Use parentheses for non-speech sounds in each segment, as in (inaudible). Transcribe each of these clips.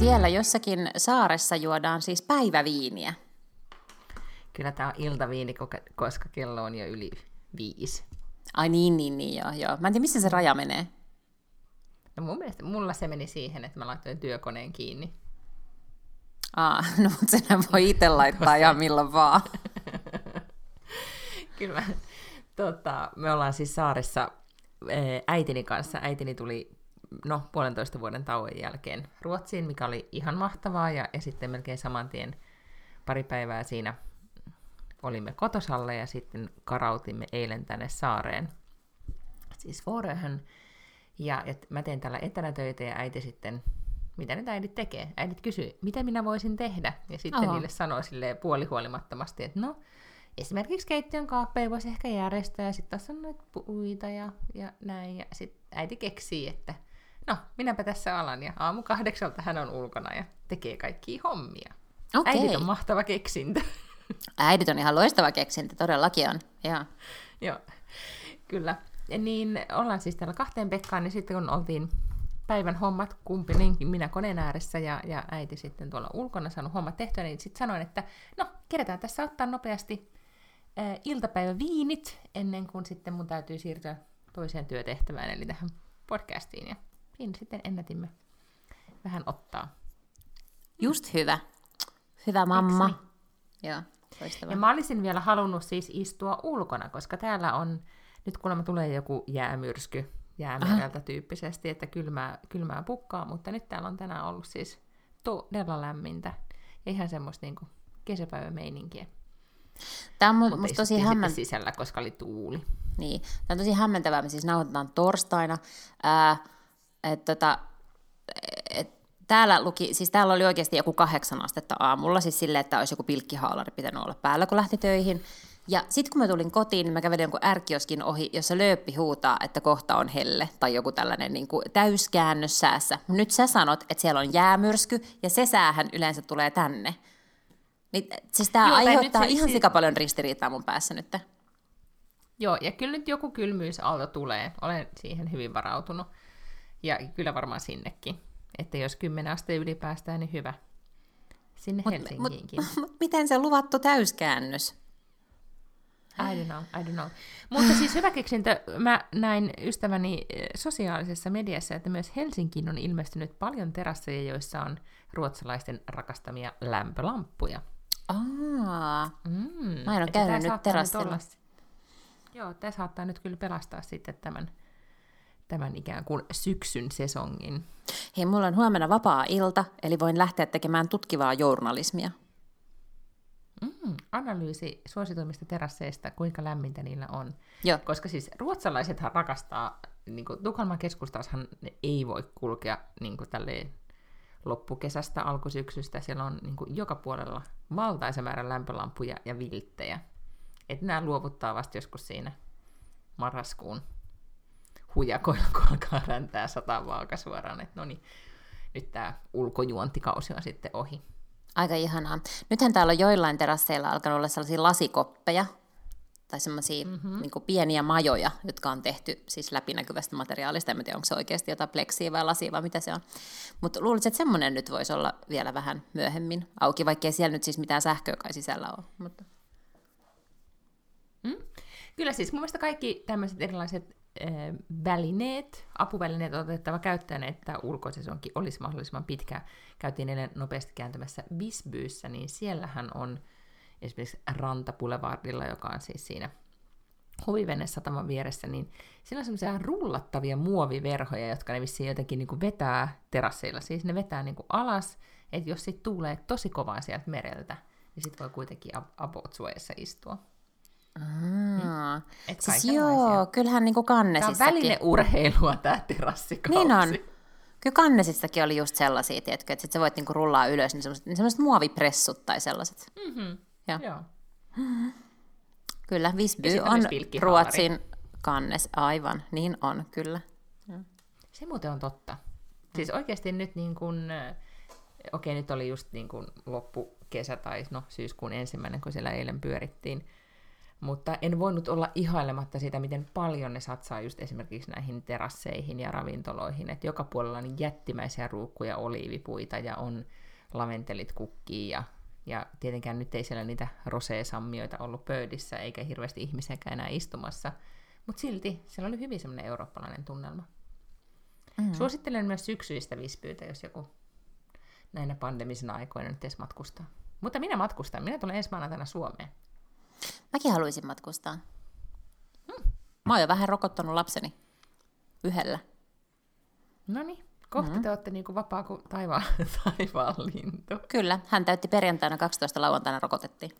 Siellä jossakin saaressa juodaan siis päiväviiniä. Kyllä tämä on iltaviini, koska kello on jo yli viisi. Ai niin, niin, niin, joo, joo. Mä en tiedä, missä se raja menee. No mun mielestä mulla se meni siihen, että mä laitoin työkoneen kiinni. Aa, (laughs) no mutta senhän voi itse (laughs) laittaa ihan milloin vaan. (laughs) Kyllä. Tota, me ollaan siis saaressa äitini kanssa. Äitini tuli no, puolentoista vuoden tauon jälkeen Ruotsiin, mikä oli ihan mahtavaa, ja, ja sitten melkein saman tien pari päivää siinä olimme kotosalle ja sitten karautimme eilen tänne saareen, siis Foröhön. Ja et mä teen täällä etänä töitä ja äiti sitten, mitä nyt äidit tekee? Äidit kysyy, mitä minä voisin tehdä? Ja sitten Oho. niille sanoo silleen puolihuolimattomasti, että no, esimerkiksi keittiön kaappeja voisi ehkä järjestää ja sitten taas on noita puita ja, ja näin. Ja sitten äiti keksii, että no, minäpä tässä alan ja aamu kahdeksalta hän on ulkona ja tekee kaikkia hommia. Okay. Äidit on mahtava keksintö. (laughs) Äidit on ihan loistava keksintö, todellakin on. Ja. Joo, kyllä. Ja niin ollaan siis täällä kahteen Pekkaan, niin sitten kun oltiin päivän hommat, kumpi niin minä koneen ääressä ja, ja äiti sitten tuolla ulkona saanut hommat tehtyä, niin sitten sanoin, että no, kerätään tässä ottaa nopeasti äh, iltapäivä viinit ennen kuin sitten mun täytyy siirtyä toiseen työtehtävään, eli tähän podcastiin. Ja siinä sitten ennätimme vähän ottaa. Just hyvä. Hyvä mamma. Ekseni. Joo, Ja mä olisin vielä halunnut siis istua ulkona, koska täällä on, nyt kuulemma tulee joku jäämyrsky jäämereltä tyyppisesti, että kylmää, kylmää pukkaa, mutta nyt täällä on tänään ollut siis todella lämmintä ja ihan semmoista niin kesäpäivämeininkiä. Tämä on Mutta musta tosi hämmentävää. sisällä, koska oli tuuli. Niin, tämä on tosi hämmentävää. Me siis nauhoitetaan torstaina. Ää, et, tota, et, täällä, luki, siis täällä oli oikeasti joku kahdeksan astetta aamulla, siis silleen, että olisi joku pilkkihaalari pitänyt olla päällä, kun lähti töihin. Ja sitten kun mä tulin kotiin, niin mä kävelin jonkun ärkioskin ohi, jossa lööppi huutaa, että kohta on helle, tai joku tällainen niin kuin täyskäännös säässä. Nyt sä sanot, että siellä on jäämyrsky, ja se säähän yleensä tulee tänne. Niin, siis tämä aiheuttaa ihan siis... sika paljon ristiriitaa mun päässä nyt. Joo, ja kyllä nyt joku kylmyysaalto tulee. Olen siihen hyvin varautunut. Ja kyllä varmaan sinnekin. Että jos 10 asteen yli päästään, niin hyvä. Sinne mut, Helsinkiinkin. Mut, (laughs) mut, miten se luvattu täyskäännös? I don't know, I don't know. Mutta siis hyvä keksintö, mä näin ystäväni eh, sosiaalisessa mediassa, että myös Helsinkiin on ilmestynyt paljon terasseja, joissa on ruotsalaisten rakastamia lämpölamppuja. Aa, mm. mä en ole käynyt nyt terassilla. Nyt joo, tämä saattaa nyt kyllä pelastaa sitten tämän, tämän ikään kuin syksyn sesongin. Hei, mulla on huomenna vapaa ilta, eli voin lähteä tekemään tutkivaa journalismia. Mm, analyysi suosituimmista terasseista, kuinka lämmintä niillä on. Joo. Koska siis ruotsalaisethan rakastaa, niin kuin Tukholman keskustashan ei voi kulkea niin kuin tälleen loppukesästä, alkusyksystä. Siellä on niin kuin joka puolella valtaisa määrä lämpölampuja ja vilttejä. Että nämä luovuttaa vasta joskus siinä marraskuun hujakoilla, kun alkaa räntää sata vaaka suoraan. Että no niin, nyt tämä ulkojuontikausi on sitten ohi. Aika ihanaa. Nythän täällä on joillain terasseilla alkanut olla sellaisia lasikoppeja, tai semmoisia mm-hmm. niin pieniä majoja, jotka on tehty siis läpinäkyvästä materiaalista. En tiedä, onko se oikeasti jotain pleksiä vai lasia vai mitä se on. Mutta luulisin, että semmoinen nyt voisi olla vielä vähän myöhemmin auki, vaikkei siellä nyt siis mitään sähköä kai sisällä ole. Mutta... Mm. Kyllä siis mun mielestä kaikki tämmöiset erilaiset välineet, apuvälineet on otettava käyttöön, että ulkoisesonkin olisi mahdollisimman pitkä. Käytiin eilen nopeasti kääntymässä Visbyyssä, niin siellähän on esimerkiksi Rantapulevardilla, joka on siis siinä huvivenesataman vieressä, niin siellä on semmoisia rullattavia muoviverhoja, jotka ne vissiin jotenkin niin kuin vetää terasseilla. Siis ne vetää niin kuin alas, että jos sitten tuulee tosi kovaa sieltä mereltä, niin sitten voi kuitenkin about istua. Mm. siis joo, kyllähän niin kannesissakin. Tämä on välineurheilua tämä terassikausi. Niin on. Kyllä kannesissakin oli just sellaisia, tiedätkö, että sit sä voit niinku rullaa ylös, niin semmoiset, niin semmoiset muovipressut tai sellaiset. Mm-hmm. Joo. Joo. Kyllä, Visby Ja on. Ruotsin kannes, aivan, niin on, kyllä. Se muuten on totta. Siis oikeasti nyt niin kuin, äh, okei nyt oli just niin kuin loppukesä tai no syyskuun ensimmäinen, kun siellä eilen pyörittiin, mutta en voinut olla ihailematta sitä, miten paljon ne satsaa just esimerkiksi näihin terasseihin ja ravintoloihin, että joka puolella on jättimäisiä ruukkuja, oliivipuita ja on laventelit kukkii ja, ja tietenkään nyt ei siellä niitä roseesammioita ollut pöydissä eikä hirveästi ihmisiäkään enää istumassa, mutta silti siellä oli hyvin semmoinen eurooppalainen tunnelma. Mm. Suosittelen myös syksyistä Visbyytä, jos joku näinä pandemisina aikoina nyt edes matkustaa. Mutta minä matkustan. Minä tulen ensi maanantaina Suomeen. Mäkin haluaisin matkustaa. Mä oon jo vähän rokottanut lapseni yhdellä. No niin, kohta mm-hmm. te olette niinku vapaa kuin taivaan, (laughs) taivaan lintu. Kyllä, hän täytti perjantaina 12 lauantaina rokotettiin.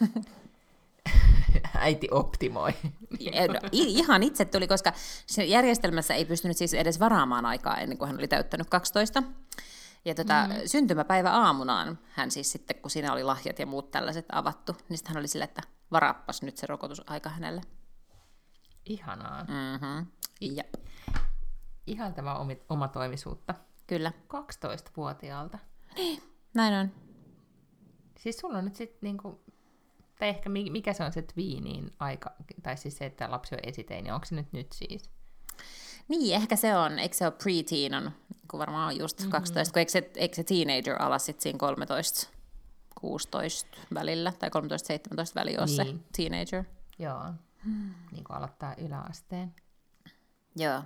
(laughs) Äiti optimoi. No, ihan itse tuli, koska se järjestelmässä ei pystynyt siis edes varaamaan aikaa ennen kuin hän oli täyttänyt 12. Ja tota, mm. syntymäpäivä aamunaan hän siis sitten, kun siinä oli lahjat ja muut tällaiset avattu, niin sitten hän oli sille, että varaappas nyt se rokotusaika hänelle. Ihanaa. Mm-hmm. Ja, Ihaltavaa omi- omatoimisuutta. kyllä, 12-vuotiaalta. näin on. Siis sulla on nyt sitten niinku, tai ehkä mi- mikä se on se twiiniin aika, tai siis se, että lapsi on esiteini, onko se nyt nyt siis? Niin, ehkä se on, eikö se ole preteen on, kun varmaan on just 12, kun eikö se, eikö se teenager ala sitten siinä 13, 16 välillä, tai 13-17 väli ole se Niin. teenager. Joo. Niin kuin aloittaa yläasteen. Joo,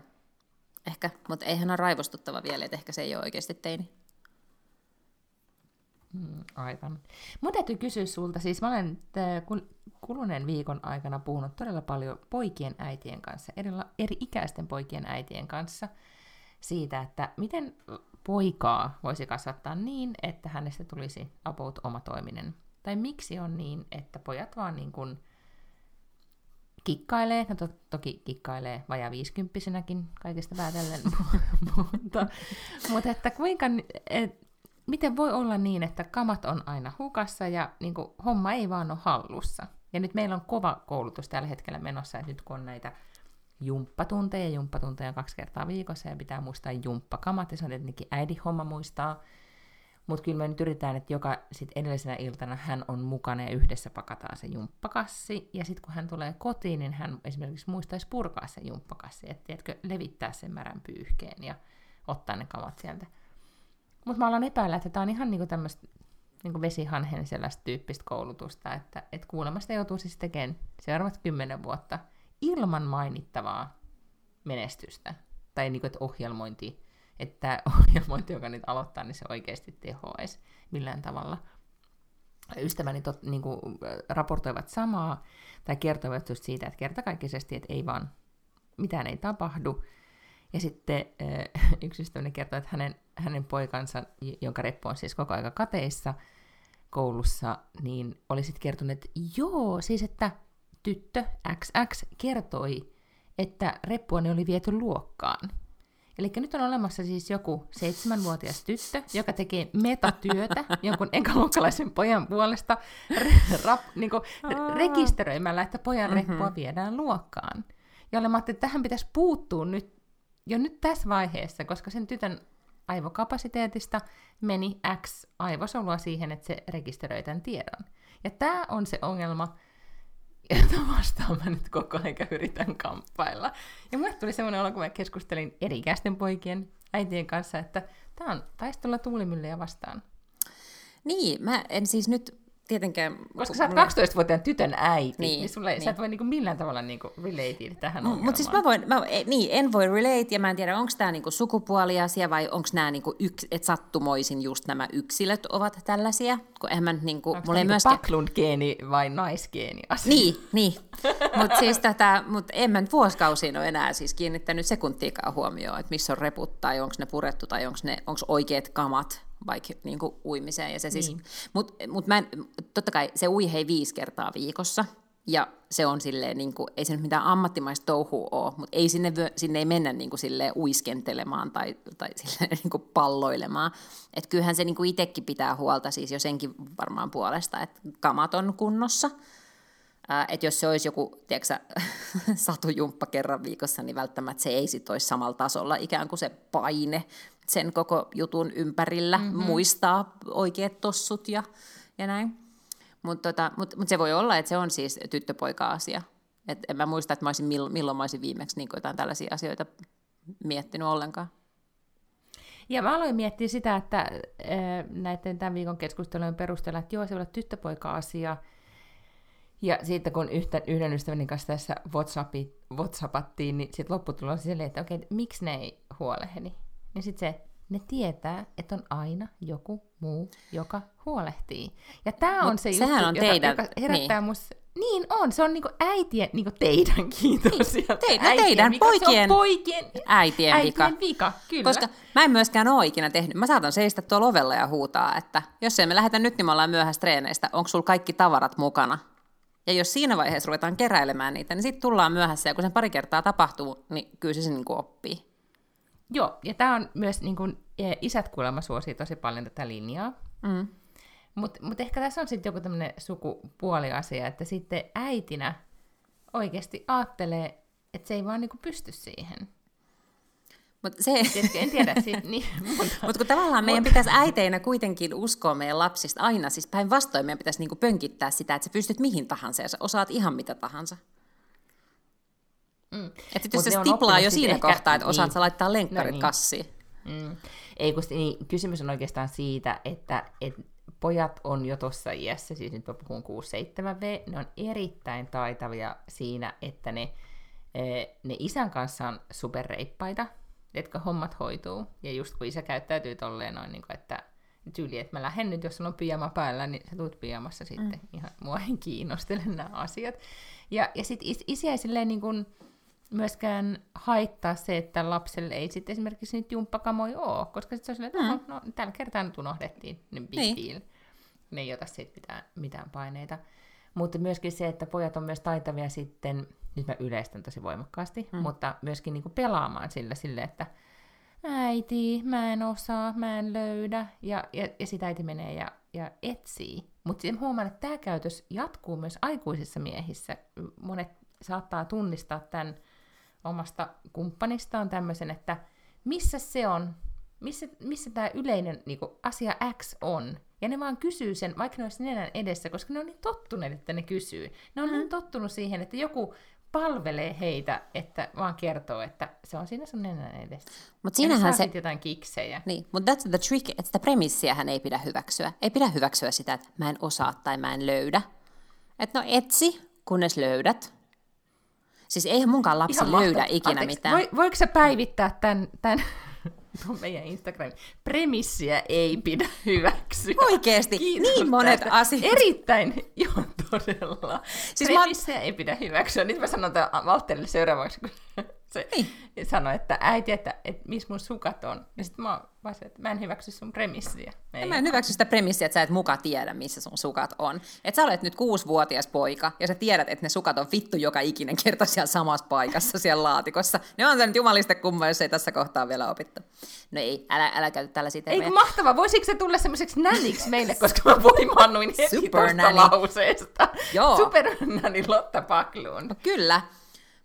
ehkä, mutta eihän ole raivostuttava vielä, että ehkä se ei ole oikeasti teini. Mm, aivan. Mun täytyy kysyä sulta, siis mä olen kuluneen viikon aikana puhunut todella paljon poikien äitien kanssa, eri, eri ikäisten poikien äitien kanssa, siitä, että miten poikaa voisi kasvattaa niin, että hänestä tulisi about omatoiminen. Tai miksi on niin, että pojat vaan niin kuin kikkailee, no to, toki kikkailee vajaa viisikymppisenäkin kaikesta päätellen, (laughs) mutta, mutta että kuinka, et, miten voi olla niin, että kamat on aina hukassa ja niin kuin, homma ei vaan ole hallussa. Ja nyt meillä on kova koulutus tällä hetkellä menossa, että nyt kun on näitä jumppatunteja, jumppatunteja kaksi kertaa viikossa ja pitää muistaa jumppakamat, ja se on tietenkin äidin homma muistaa, mutta kyllä me nyt yritetään, että joka sit edellisenä iltana hän on mukana ja yhdessä pakataan se jumppakassi. Ja sitten kun hän tulee kotiin, niin hän esimerkiksi muistaisi purkaa se jumppakassi. Että tiedätkö, levittää sen märän pyyhkeen ja ottaa ne kamat sieltä. Mutta mä alan epäillä, että tämä on ihan niinku tämmöistä niinku vesihanhen sellaista tyyppistä koulutusta, että et kuulemma sitä joutuu siis tekemään seuraavat kymmenen vuotta ilman mainittavaa menestystä. Tai niinku, että ohjelmointi että (laughs) ohjelmointi, joka nyt aloittaa, niin se oikeasti tehoaisi millään tavalla. Ystäväni tot, niin kuin, raportoivat samaa, tai kertoivat just siitä, että kertakaikkisesti, että ei vaan, mitään ei tapahdu. Ja sitten äh, (laughs) yksi ystäväni kertoi, että hänen, hänen poikansa, jonka reppu on siis koko aika kateissa koulussa, niin oli sitten kertonut, että joo, siis että tyttö XX kertoi, että reppuani oli viety luokkaan. Eli nyt on olemassa siis joku seitsemänvuotias tyttö, joka tekee metatyötä (laughs) jonkun ekaluokkalaisen pojan puolesta re- rap, niin kuin, rekisteröimällä, että pojan mm-hmm. reppua viedään luokkaan. Jolle mä ajattelin, että tähän pitäisi puuttua nyt, jo nyt tässä vaiheessa, koska sen tytön aivokapasiteetista meni X aivosolua siihen, että se rekisteröi tämän tiedon. Ja tämä on se ongelma, jota vastaan mä nyt koko ajan yritän kamppailla. Ja mulle tuli semmoinen olo, kun mä keskustelin eri ikäisten poikien äitien kanssa, että tämä on taistella tuulimyllyjä vastaan. Niin, mä en siis nyt tietenkään... Koska sä oot 12-vuotiaan tytön äiti, niin, Niin, niin, sulle, niin. niin. sä et voi niinku millään tavalla niinku related tähän Mutta ongelmaan. siis mä voin, mä, e- niin, en voi relate, ja mä en tiedä, onko tämä niinku sukupuoliasia vai onko nämä niinku yks, et sattumoisin just nämä yksilöt ovat tällaisia, kun eihän mä nyt niinku, Onko mulla ei niinku myöskään... Backlund-geeni vai naisgeeni asia? Niin, niin. Mutta siis tätä, mut en mä nyt vuosikausiin ole enää siis kiinnittänyt sekuntiikaan huomioon, että missä on reput tai onko ne purettu tai onko onko oikeat kamat vaikka niin kuin uimiseen. Ja se siis, Niin. Mutta mut mä en, totta kai se ui hei viisi kertaa viikossa. Ja se on silleen, niin kuin, ei se nyt mitään ammattimaista touhua ole, mutta ei sinne, sinne ei mennä niin kuin silleen uiskentelemaan tai, tai (laughs) silleen niin kuin palloilemaan. Että kyllähän se niin kuin itsekin pitää huolta siis jo senkin varmaan puolesta, että kamat on kunnossa. Että jos se olisi joku, tiedätkö, (laughs) satujumppa kerran viikossa, niin välttämättä se ei sitten olisi samalla tasolla ikään kuin se paine sen koko jutun ympärillä, mm-hmm. muistaa oikeat tossut ja, ja näin. Mutta tota, mut, mut se voi olla, että se on siis tyttöpoika-asia. Et en mä muista, että mä olisin, milloin mä olisin viimeksi niin jotain tällaisia asioita miettinyt ollenkaan. Ja mä aloin miettiä sitä, että näiden tämän viikon keskustelujen perusteella, että joo, se on tyttöpoika-asia. Ja siitä kun yhtä, yhden ystäväni kanssa tässä WhatsAppi, WhatsAppattiin, niin sitten lopputulos oli silleen, että okei, miksi ne ei huolehdi? Niin sitten se, ne tietää, että on aina joku muu, joka huolehtii. Ja tämä on se juttu, on teidän, joka herättää niin. musta niin on, se on niinku äitien, niinku teidän (laughs) kiitos. Niin, teidän, äitien teidän vika. poikien, poikien äitien, äitien vika. vika. Kyllä. Koska mä en myöskään ole ikinä tehnyt, mä saatan seistä tuolla ovella ja huutaa, että jos ei me lähdetä nyt, niin me ollaan myöhässä treeneistä, onko sulla kaikki tavarat mukana? Ja jos siinä vaiheessa ruvetaan keräilemään niitä, niin sitten tullaan myöhässä, ja kun se pari kertaa tapahtuu, niin kyllä se, se niin kuin oppii. Joo, ja tämä on myös, niin kuin, isät kuulemma suosii tosi paljon tätä linjaa. Mm. Mutta mut ehkä tässä on sitten joku tämmöinen sukupuoliasia, että sitten äitinä oikeasti ajattelee, että se ei vaan niinku pysty siihen. Mut se... Tiedätkö, en tiedä siitä, niin, (laughs) mutta... Mut kun tavallaan meidän pitäisi äiteinä kuitenkin uskoa meidän lapsista aina, siis päinvastoin meidän pitäisi niinku pönkittää sitä, että sä pystyt mihin tahansa ja sä osaat ihan mitä tahansa. Mm. Että jos se stiplaa jo siinä ehkä, kohtaa, että osaat niin. sä laittaa lenkkarit no niin. kassiin. Mm. Ei, kun niin, kysymys on oikeastaan siitä, että, että pojat on jo tuossa iässä, siis nyt mä puhun 6-7V, ne on erittäin taitavia siinä, että ne, eh, ne isän kanssa on superreippaita, että hommat hoituu. Ja just kun isä käyttäytyy tolleen noin, niin kuin, että tyyli, että mä lähden nyt, jos sulla on pyjama päällä, niin sä tulet pyjamassa sitten. Mm. Ihan mua ei kiinnostele nämä asiat. Ja, ja sitten is, isiä ei silleen niin kuin, myöskään haittaa se, että lapselle ei sitten esimerkiksi niitä jumppakamoja ole, koska sitten se on silleen, että mm. no, no, tällä kertaa nyt unohdettiin, niin big niin. deal. Ne ei ota siitä mitään, mitään paineita. Mutta myöskin se, että pojat on myös taitavia sitten, nyt mä yleistän tosi voimakkaasti, mm. mutta myöskin niinku pelaamaan sillä sille, että äiti, mä en osaa, mä en löydä, ja, ja, ja sitä äiti menee ja, ja etsii. Mutta sitten huomaan, että tämä käytös jatkuu myös aikuisissa miehissä. Monet saattaa tunnistaa tämän omasta kumppanistaan tämmöisen, että missä se on, missä, missä tämä yleinen niin kuin, asia X on. Ja ne vaan kysyy sen, vaikka ne olisi nenän edessä, koska ne on niin tottuneet, että ne kysyy. Ne on mm. niin tottunut siihen, että joku palvelee heitä, että vaan kertoo, että se on siinä sun nenän edessä. Mut siinähän se... jotain kiksejä. Niin, mutta that's the trick, että sitä premissiähän ei pidä hyväksyä. Ei pidä hyväksyä sitä, että mä en osaa tai mä en löydä. Että no etsi, kunnes löydät. Siis eihän munkaan lapsi Ihan löydä mahto. ikinä Anteeksi, mitään. Voi, voiko se päivittää tämän, tämän (laughs) tuon meidän Instagram. Premissiä ei pidä hyväksyä. Oikeesti, Kiitos niin monet tästä. asiat. Erittäin, (laughs) joo todella. Siis Premissiä mä... ei pidä hyväksyä. Nyt mä sanon tämän Valtterille seuraavaksi, kun se niin. sanoi, että äiti, että, että missä mun sukat on. Ja sitten mä vaan että mä en hyväksy sun premissiä. Ei mä en hyväksy sitä premissiä, että sä et muka tiedä, missä sun sukat on. Että sä olet nyt kuusivuotias poika, ja sä tiedät, että ne sukat on vittu joka ikinen kerta siellä samassa paikassa, siellä laatikossa. Ne on se nyt jumalista kumma, jos ei tässä kohtaa vielä opittu. No ei, älä, älä käytä tällaisia termejä. Ei mahtava, voisiko se tulla semmoiseksi näniksi meille, koska mä voimannuin heti tuosta lauseesta. Joo. Supernani Lotta Pakluun. No kyllä.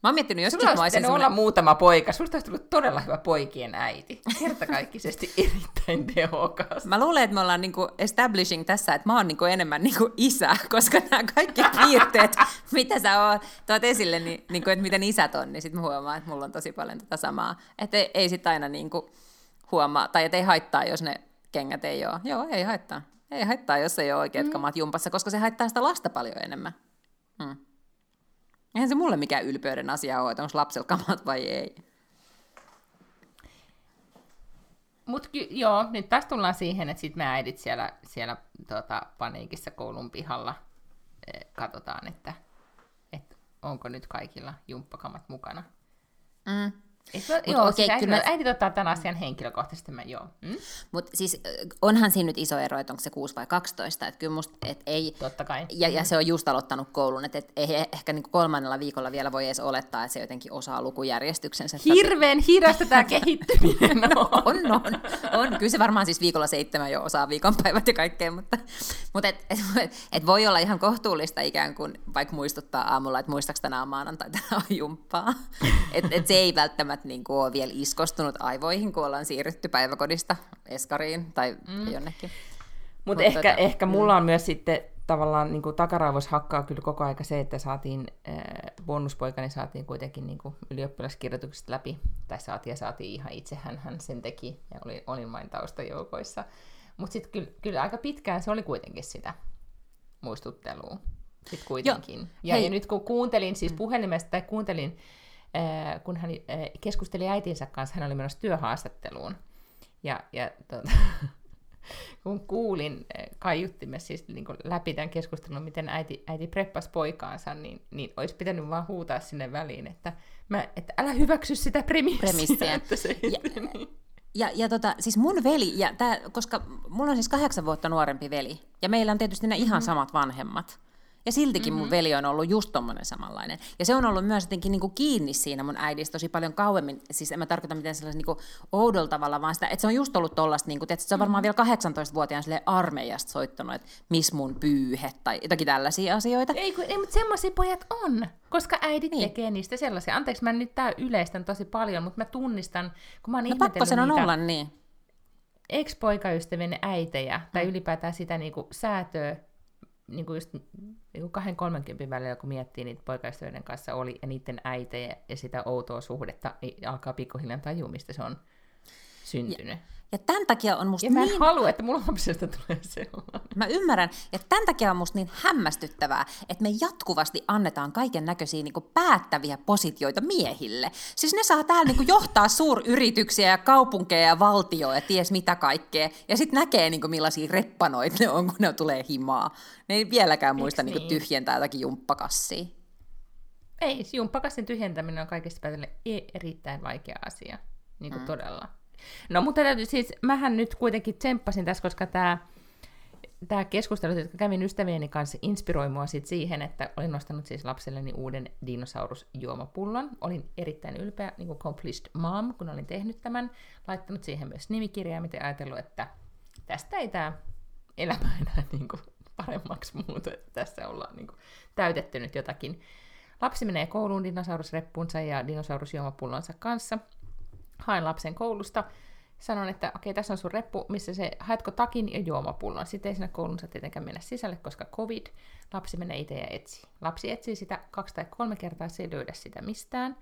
Mä oon miettinyt joskus, Sulla olisi semmoinen... olla muutama poika. Susta olisi tullut todella hyvä poikien äiti. Kertakaikkisesti (laughs) erittäin tehokas. Mä luulen, että me ollaan niinku establishing tässä, että mä oon niinku enemmän niinku isä, koska nämä kaikki piirteet, (laughs) mitä sä oot, tuot esille, niin, niinku, että miten isät on, niin sitten mä huomaan, että mulla on tosi paljon tätä samaa. Että ei, ei sit aina niinku huomaa, tai että ei haittaa, jos ne kengät ei ole. Joo, ei haittaa. Ei haittaa, jos ei ole oikeat mm. kamat jumpassa, koska se haittaa sitä lasta paljon enemmän. Hmm. Eihän se mulle mikään ylpeyden asia ole, että onko lapsella kamat vai ei. Mutta joo, nyt taas tullaan siihen, että sitten me äidit siellä, siellä tuota, paniikissa koulun pihalla e, katsotaan, että, että onko nyt kaikilla jumppakamat mukana. Mm. Mut joo, okei, siis äiti, mä- äiti ottaa tämän asian henkilökohtaisesti, mä joo. Mm? Mutta siis ö, onhan siinä nyt iso ero, että onko se 6 vai 12, että kyllä musta, et ei, Totta kai. ja, ja se on just aloittanut koulun, että et ei he- ehkä niin kolmannella viikolla vielä voi edes olettaa, että se jotenkin osaa lukujärjestyksensä. että- Hirveän hidasta tämä kehittyminen (laughs) on. on, on, on. Kyllä se varmaan siis viikolla seitsemän jo osaa viikonpäivät ja kaikkea, mutta, mutta et, et, et voi olla ihan kohtuullista ikään kuin vaikka muistuttaa aamulla, että muistaaks tänään maanantai, tänään on (laughs) jumppaa. Et, et se ei välttämättä niin kuin ole vielä iskostunut aivoihin, kun ollaan siirrytty päiväkodista eskariin tai mm. jonnekin. Mutta Mut ehkä, tota, ehkä mulla on myös sitten tavallaan niin kuin takaraivossa hakkaa kyllä koko aika se, että saatiin äh, bonuspoikani saatiin kuitenkin niin kuin ylioppilaskirjoitukset läpi, tai saatiin ja saatiin ihan itse, hän, hän sen teki, ja oli, olin vain taustajoukoissa. Mutta sitten kyllä, kyllä aika pitkään se oli kuitenkin sitä muistuttelua. Sitten kuitenkin. Ja, Hei. ja nyt kun kuuntelin siis puhelimesta, tai kuuntelin, äh, kun hän äh, keskusteli äitinsä kanssa, hän oli menossa työhaastatteluun. Ja, ja tuota, (laughs) kun kuulin eh, kaiuttimessa siis niin kuin läpi tämän keskustelun, miten äiti, äiti preppasi poikaansa, niin, niin olisi pitänyt vaan huutaa sinne väliin, että, mä, että älä hyväksy sitä premissiä. Premissiä. (laughs) Että se Ja- niin. Ja, ja tota, siis mun veli, ja tää, koska mulla on siis kahdeksan vuotta nuorempi veli, ja meillä on tietysti ne ihan samat vanhemmat. Ja siltikin mun veli on ollut just tommonen samanlainen. Ja se on ollut myös jotenkin niinku kiinni siinä mun äidistä tosi paljon kauemmin. Siis en mä tarkoita mitään sellaisen niinku oudolla tavalla, vaan sitä, että se on just ollut tollasta, niinku, että se on varmaan vielä 18-vuotiaan silleen armeijasta soittanut, että miss mun pyyhe, tai jotakin tällaisia asioita. Ei, kun, ei mutta semmoisia pojat on, koska äidit Niin. niin. tekee niistä sellaisia. Anteeksi, mä nyt tää yleistän tosi paljon, mutta mä tunnistan, kun mä oon No pakko sen on niitä olla niin. ex-poikaystävien äitejä, tai ylipäätään sitä niinku säätöä, niinku just niinku 20-30 välillä, kun miettii niitä poikaystävien kanssa oli, ja niiden äitejä ja sitä outoa suhdetta, niin alkaa pikkuhiljaa tajua, mistä se on syntynyt. Ja tämän takia on musta Ja, ja mä en niin halua, että mulla lapsesta tulee sellainen. Mä ymmärrän, että tämän takia on musta niin hämmästyttävää, että me jatkuvasti annetaan kaiken näköisiä niin päättäviä positioita miehille. Siis ne saa täällä niin johtaa suuryrityksiä ja kaupunkeja ja valtioa ja ties mitä kaikkea. Ja sitten näkee niin millaisia reppanoita ne on, kun ne tulee himaa. Ne ei vieläkään muista niin niin? tyhjentää jotakin jumppakassia. Ei, jumppakassin tyhjentäminen on kaikista päätellen e- erittäin vaikea asia. Niin kuin mm. todella. No mutta täytyy siis, mähän nyt kuitenkin tsemppasin tässä, koska tämä tämä keskustelu, jotka kävin ystävieni kanssa, inspiroi mua sit siihen, että olin nostanut siis lapselleni uuden dinosaurusjuomapullon. Olin erittäin ylpeä, niin kuin accomplished mom, kun olin tehnyt tämän. Laittanut siihen myös nimikirjaa, miten ajatellut, että tästä ei tämä elämä (laughs) enää niin kuin paremmaksi muutu, että tässä ollaan niin kuin täytetty nyt jotakin. Lapsi menee kouluun dinosaurusreppunsa ja dinosaurusjuomapullonsa kanssa. Haen lapsen koulusta. Sanon, että okei, tässä on sun reppu, missä se, haetko takin ja juomapullon. Sitten ei sinne koulun saa tietenkään mennä sisälle, koska covid. Lapsi menee itse ja etsii. Lapsi etsii sitä kaksi tai kolme kertaa, se ei löydä sitä mistään.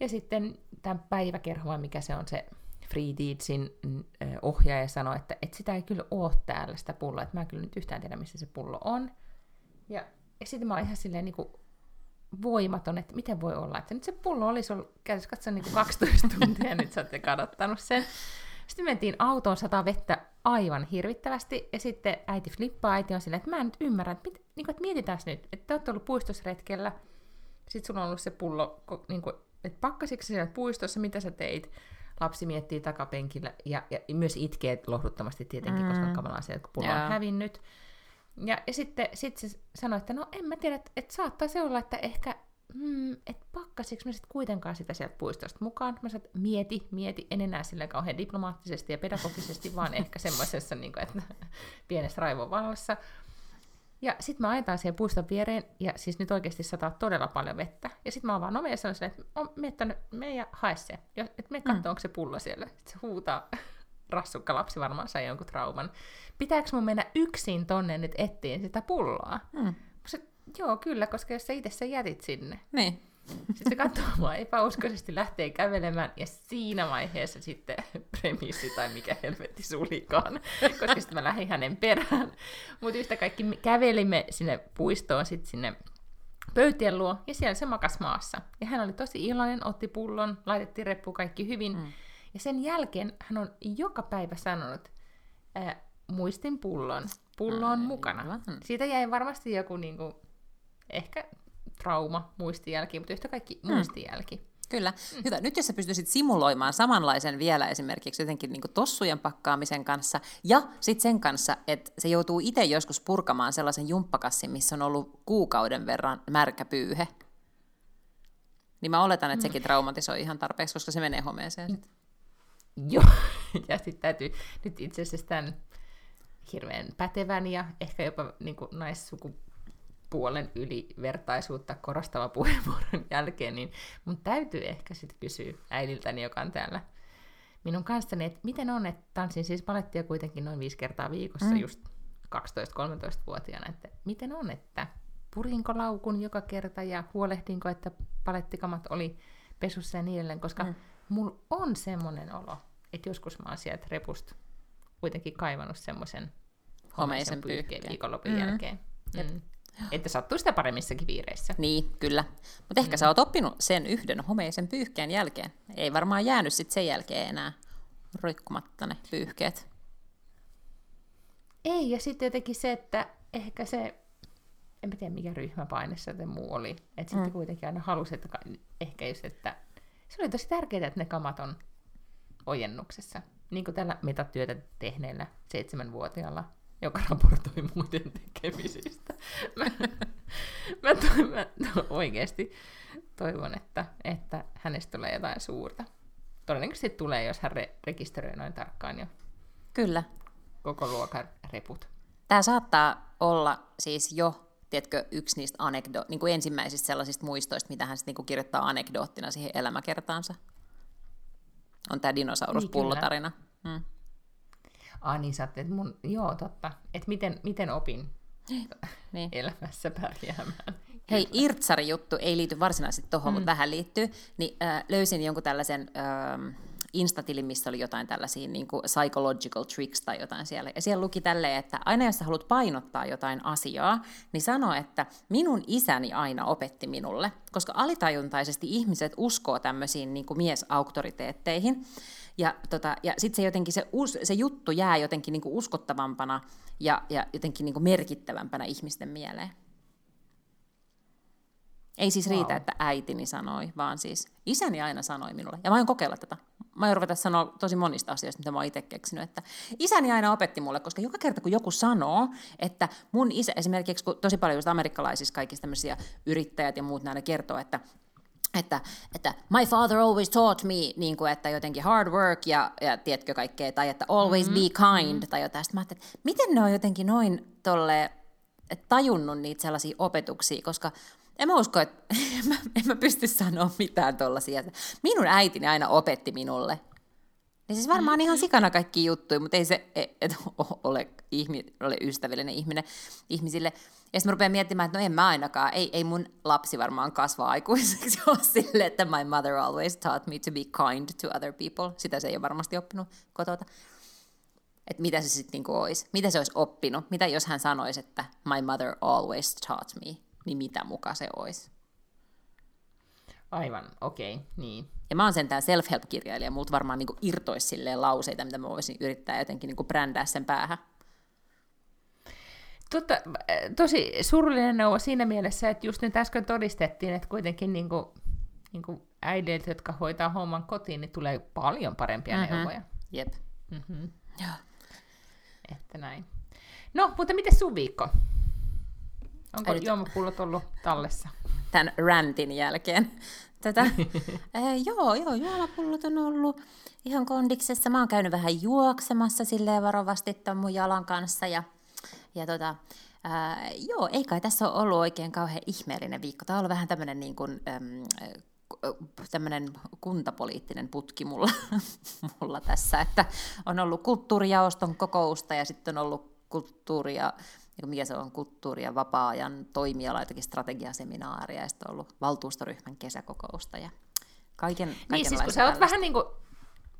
Ja sitten tämän päiväkerho, mikä se on se Free Deedsin mm, ohjaaja sanoi, että, että sitä ei kyllä ole täällä sitä pulloa, että mä en kyllä nyt yhtään tiedä, missä se pullo on. Ja, ja sitten mä olin ihan silleen niin kuin voimaton, että miten voi olla, että nyt se pullo olisi ollut käytössä katsoa niin kuin 12 (laughs) tuntia, ja nyt sä olette kadottanut sen. Sitten mentiin autoon sataa vettä aivan hirvittävästi, ja sitten äiti flippaa, äiti on silleen, että mä en nyt ymmärrä, että, mit, niin kuin, että mietitään nyt, että te olette ollut puistosretkellä, sitten sulla on ollut se pullo, niin kuin, että pakkasitko siellä puistossa, mitä sä teit? Lapsi miettii takapenkillä ja, ja myös itkee lohduttomasti tietenkin, mm. koska on kamalaa se, että pullo on hävinnyt. Ja, ja sitten sit se sanoi, että no en mä tiedä, että, että saattaa se olla, että ehkä, hmm, että pakkasiko mä sitten kuitenkaan sitä sieltä puistosta mukaan. Mä sanoin, että mieti, mieti, en enää sillä kauhean diplomaattisesti ja pedagogisesti, vaan (laughs) ehkä semmoisessa, niin kuin, että (laughs) pienessä raivon vallassa. Ja sitten me ajetaan siihen puiston viereen, ja siis nyt oikeasti sataa todella paljon vettä. Ja sitten mä avaan oven ja sanon että on, mene ja hae se. Ja, että me katsoa, onko se pullo siellä. Sitten se huutaa, rassukka lapsi varmaan sai jonkun trauman. Pitääkö mun mennä yksin tonne nyt ettiin sitä pulloa? Hmm. Se, joo, kyllä, koska jos sä itse sen jätit sinne. Niin. Sitten se katsoo mua epäuskoisesti, lähtee kävelemään, ja siinä vaiheessa sitten (laughs) premissi tai mikä helvetti sulikaan, (laughs) koska sitten mä lähdin hänen perään. Mutta yhtä kaikki me kävelimme sinne puistoon, sitten sinne pöytien luo, ja siellä se makas maassa. Ja hän oli tosi iloinen, otti pullon, laitettiin reppu kaikki hyvin. Mm. Ja sen jälkeen hän on joka päivä sanonut, ää, muistin pullon, pullo on mukana. Aivan. Siitä jäi varmasti joku niinku, ehkä trauma, muistijälki, mutta yhtä kaikki muistijälki. Kyllä. Mm. Hyvä. Nyt jos sä pystyisit simuloimaan samanlaisen vielä esimerkiksi jotenkin niin tossujen pakkaamisen kanssa ja sitten sen kanssa, että se joutuu itse joskus purkamaan sellaisen jumppakassin, missä on ollut kuukauden verran märkä pyyhe. Niin mä oletan, että sekin traumatisoi ihan tarpeeksi, koska se menee homeeseen sitten. Joo, (laughs) ja sitten täytyy nyt itse asiassa tämän hirveän pätevän ja ehkä jopa niin naissukupuolen ylivertaisuutta korostava puheenvuoron (laughs) jälkeen, niin mun täytyy ehkä sitten kysyä äidiltäni, joka on täällä minun kanssani, että miten on, että tanssin siis palettia kuitenkin noin viisi kertaa viikossa mm. just 12-13-vuotiaana, että miten on, että purinko laukun joka kerta ja huolehdinko, että palettikamat oli pesussa ja niin edelleen, koska mm. mulla on semmoinen olo, että joskus mä oon sieltä repusta kuitenkin kaivannut semmoisen homeisen pyyhkeen viikonlopun mm. jälkeen. Mm. Että sattuu sitä paremmissakin viireissä. Niin, kyllä. Mutta ehkä mm. sä oot oppinut sen yhden homeisen pyyhkeen jälkeen. Ei varmaan jäänyt sit sen jälkeen enää roikkumatta ne pyyhkeet. Ei, ja sitten jotenkin se, että ehkä se, en tiedä mikä ryhmäpaine se muu oli, että mm. sitten kuitenkin aina halusi, että ehkä just, että se oli tosi tärkeää, että ne kamat on ojennuksessa. Niin kuin tällä metatyötä tehneellä seitsemänvuotiaalla, joka raportoi muiden tekemisistä. Mä, mä, to, mä to, oikeasti toivon, että, että hänestä tulee jotain suurta. Todennäköisesti tulee, jos hän re- rekisteröi noin tarkkaan jo. Kyllä. Koko luokan reput. Tämä saattaa olla siis jo tiedätkö, yksi niistä anekdo- niin kuin ensimmäisistä sellaisista muistoista, mitä hän sitten niin kirjoittaa anekdoottina siihen elämäkertaansa on tämä dinosauruspullotarina. Niin, mm. Ah niin, sä että mun, joo totta, että miten, miten opin (laughs) niin. elämässä pärjäämään. Hei, Irtsari juttu ei liity varsinaisesti tuohon, mm. mutta vähän liittyy. Niin äh, löysin jonkun tällaisen äh, Instatilin, missä oli jotain tällaisia niin kuin psychological tricks tai jotain siellä. Ja siellä luki tälleen, että aina jos sä haluat painottaa jotain asiaa, niin sano, että minun isäni aina opetti minulle. Koska alitajuntaisesti ihmiset uskoo tämmöisiin niin kuin miesauktoriteetteihin. Ja, tota, ja sitten se jotenkin se, us, se juttu jää jotenkin niin kuin uskottavampana ja, ja jotenkin niin kuin merkittävämpänä ihmisten mieleen. Ei siis wow. riitä, että äitini sanoi, vaan siis isäni aina sanoi minulle. Ja mä oon kokeilla tätä. Mä oon ruveta sanoa tosi monista asioista, mitä mä oon itse keksinyt. Että isäni aina opetti mulle, koska joka kerta kun joku sanoo, että mun isä, esimerkiksi kun tosi paljon just amerikkalaisissa kaikissa tämmöisiä yrittäjät ja muut näin kertoo, että että, että my father always taught me, niin kuin, että jotenkin hard work ja, ja tiedätkö kaikkea, tai että always mm-hmm. be kind, mm-hmm. tai jotain. Sitten mä että miten ne on jotenkin noin tolle, tajunnut niitä sellaisia opetuksia, koska en mä usko, että (laughs) en mä, en mä pysty sanoa mitään tollasia. Minun äitini aina opetti minulle. Ja siis varmaan mm-hmm. ihan sikana kaikki juttuja, mutta ei se et, et, (laughs) ole, ihmi, ole ystävällinen ihminen ihmisille. Ja sitten mä rupean miettimään, että no en mä ainakaan, ei, ei mun lapsi varmaan kasva aikuiseksi (laughs) ole sille, että my mother always taught me to be kind to other people. Sitä se ei ole varmasti oppinut kotota. Että mitä se sitten niinku olisi, mitä se olisi oppinut, mitä jos hän sanoisi, että my mother always taught me niin mitä muka se olisi. Aivan, okei, okay, niin. Ja mä oon sentään self-help-kirjailija, multa varmaan niin irtoisi silleen lauseita, mitä mä voisin yrittää jotenkin niin brändää sen päähän. Totta, tosi surullinen neuvo siinä mielessä, että just nyt äsken todistettiin, että kuitenkin niin kuin, niin kuin äideiltä, jotka hoitaa homman kotiin, niin tulee paljon parempia mm-hmm. neuvoja. Jep. Mm-hmm. Joo. Että näin. No, mutta miten sun viikko? Onko Eli... juomapullot ollut tallessa? Tämän rantin jälkeen. Tätä. (laughs) äh, joo, joo, juomapullot on ollut ihan kondiksessa. Mä oon käynyt vähän juoksemassa silleen varovasti ton mun jalan kanssa. Ja, ja tota, äh, joo, ei kai tässä ole ollut oikein kauhean ihmeellinen viikko. Tämä on ollut vähän tämmöinen niin kuin, ähm, tämmöinen kuntapoliittinen putki mulla, (laughs) mulla tässä, että on ollut kulttuurijaoston kokousta ja sitten on ollut kulttuuri- ja niin mikä se on, kulttuuri- ja vapaa-ajan toimiala, jotakin strategiaseminaaria, ja sitten on ollut valtuustoryhmän kesäkokousta ja kaiken, Niin, siis kun sä oot vähän niin kuin,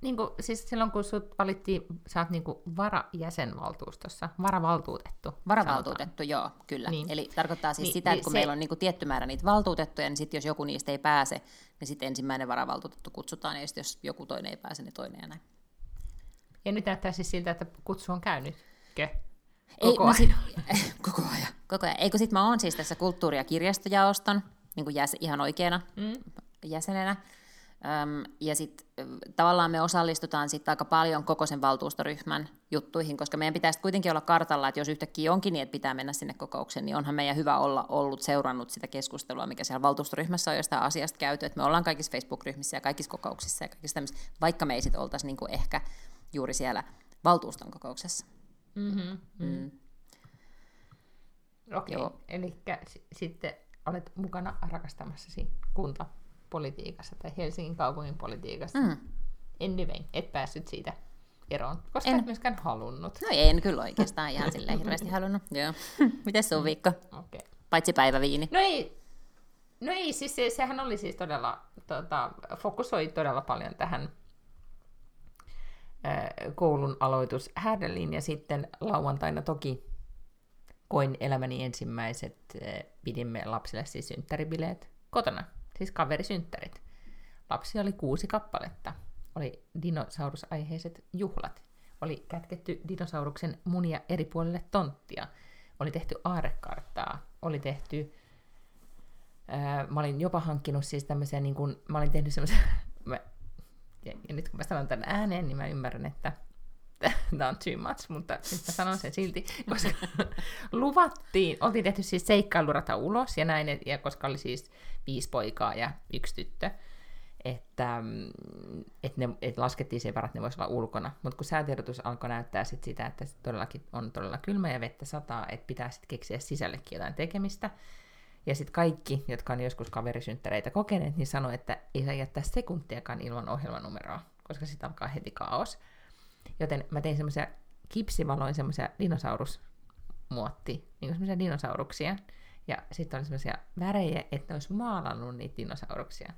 niin kuin, siis silloin kun sut valittiin, sä oot niin kuin varajäsenvaltuustossa, varavaltuutettu. Varavaltuutettu, sanotaan. joo, kyllä. Niin. Eli tarkoittaa siis niin, sitä, että niin kun se... meillä on niin kuin tietty määrä niitä valtuutettuja, niin sitten jos joku niistä ei pääse, niin sitten ensimmäinen varavaltuutettu kutsutaan, ja sitten jos joku toinen ei pääse, niin toinen ja näin. Ja nyt näyttää siis siltä, että kutsu on käynyt. Kö? Koko Ei, ajan. Sit, (laughs) koko ajan. Koko ajan. Eikö sit mä oon siis tässä kulttuuri- ja kirjastojaoston niin kuin jäs, ihan oikeana mm. jäsenenä. Öm, ja sitten tavallaan me osallistutaan sitten aika paljon koko sen valtuustoryhmän juttuihin, koska meidän pitäisi kuitenkin olla kartalla, että jos yhtäkkiä onkin niin, että pitää mennä sinne kokoukseen, niin onhan meidän hyvä olla ollut seurannut sitä keskustelua, mikä siellä valtuustoryhmässä on jostain asiasta käyty, että me ollaan kaikissa Facebook-ryhmissä ja kaikissa kokouksissa ja kaikissa tämmöisissä, vaikka me ei sitten oltaisi niinku ehkä juuri siellä valtuuston kokouksessa. Mm-hmm. Mm. Okei, okay. eli s- sitten olet mukana rakastamassasi kuntapolitiikassa tai Helsingin kaupungin politiikassa. Mm. Anyway, et päässyt siitä eroon, koska en. et myöskään halunnut. No en kyllä oikeastaan ihan silleen hirveästi halunnut. (laughs) Joo. Miten sun viikko? Okay. Paitsi päiväviini. No ei, no ei siis se, sehän oli siis todella, tota, fokusoi todella paljon tähän koulun aloitus Härdeliin ja sitten lauantaina toki koin elämäni ensimmäiset, pidimme lapsille siis synttäribileet kotona, siis kaverisynttärit. Lapsi oli kuusi kappaletta. Oli dinosaurusaiheiset juhlat. Oli kätketty dinosauruksen munia eri puolille tonttia. Oli tehty aarekarttaa. Oli tehty... Mä olin jopa hankkinut siis tämmöisiä, niin kun, mä olin tehnyt semmoisia... (laughs) Ja, ja nyt kun mä sanon tämän ääneen, niin mä ymmärrän, että (laughs) tämä on too much, mutta nyt mä sanon sen silti, koska (laughs) luvattiin, oltiin tehty siis seikkailurata ulos ja näin, ja koska oli siis viisi poikaa ja yksi tyttö, että, mm, että, ne, että laskettiin sen varat, että ne voisi olla ulkona. Mutta kun säätiedotus alkoi näyttää sit sitä, että todellakin on todella kylmä ja vettä sataa, että pitää sitten keksiä sisällekin jotain tekemistä. Ja sitten kaikki, jotka on joskus kaverisynttäreitä kokeneet, niin sanoi, että ei saa jättää sekuntiakaan ilman ohjelmanumeroa, koska sitten alkaa heti kaos. Joten mä tein semmoisia kipsivaloin semmoisia dinosaurusmuotti, niin semmoisia dinosauruksia. Ja sitten oli semmoisia värejä, että ne olisi maalannut niitä dinosauruksia.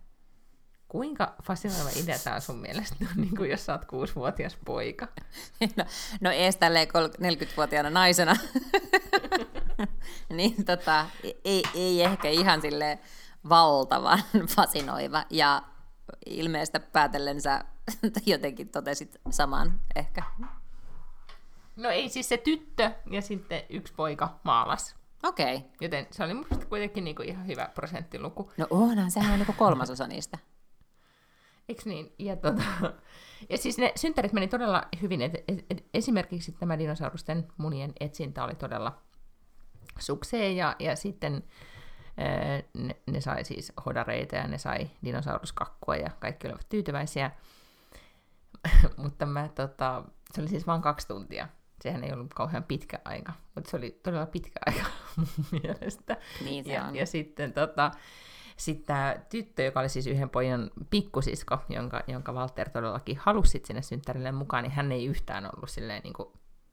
Kuinka fasinoiva idea tämä on sun mielestä, niin kuin jos sä oot kuusivuotias poika? (laughs) No, no ees tälleen 40-vuotiaana naisena. (laughs) (laughs) niin tota, ei, ei ehkä ihan sille valtavan fasinoiva. Ja ilmeistä päätellen sä (laughs) jotenkin totesit saman ehkä. No ei siis se tyttö ja sitten yksi poika maalas. Okei. Okay. Joten se oli musta kuitenkin niinku ihan hyvä prosenttiluku. No onhan, sehän on niinku kolmasosa niistä. Eiks niin? Ja, tota, ja siis ne synttärit meni todella hyvin. Et, et, et, esimerkiksi tämä dinosaurusten munien etsintä oli todella sukseen ja, ja sitten ne, ne sai siis hodareita ja ne sai dinosauruskakkua ja kaikki olivat tyytyväisiä. (laughs) mutta mä, tota, se oli siis vain kaksi tuntia. Sehän ei ollut kauhean pitkä aika, mutta se oli todella pitkä aika (laughs) mun mielestä. Niin se ja, on. ja sitten tota, sitten tämä tyttö, joka oli siis yhden pojan pikkusisko, jonka, jonka Walter todellakin halusi sinne synttärille mukaan, niin hän ei yhtään ollut silleen niin kuin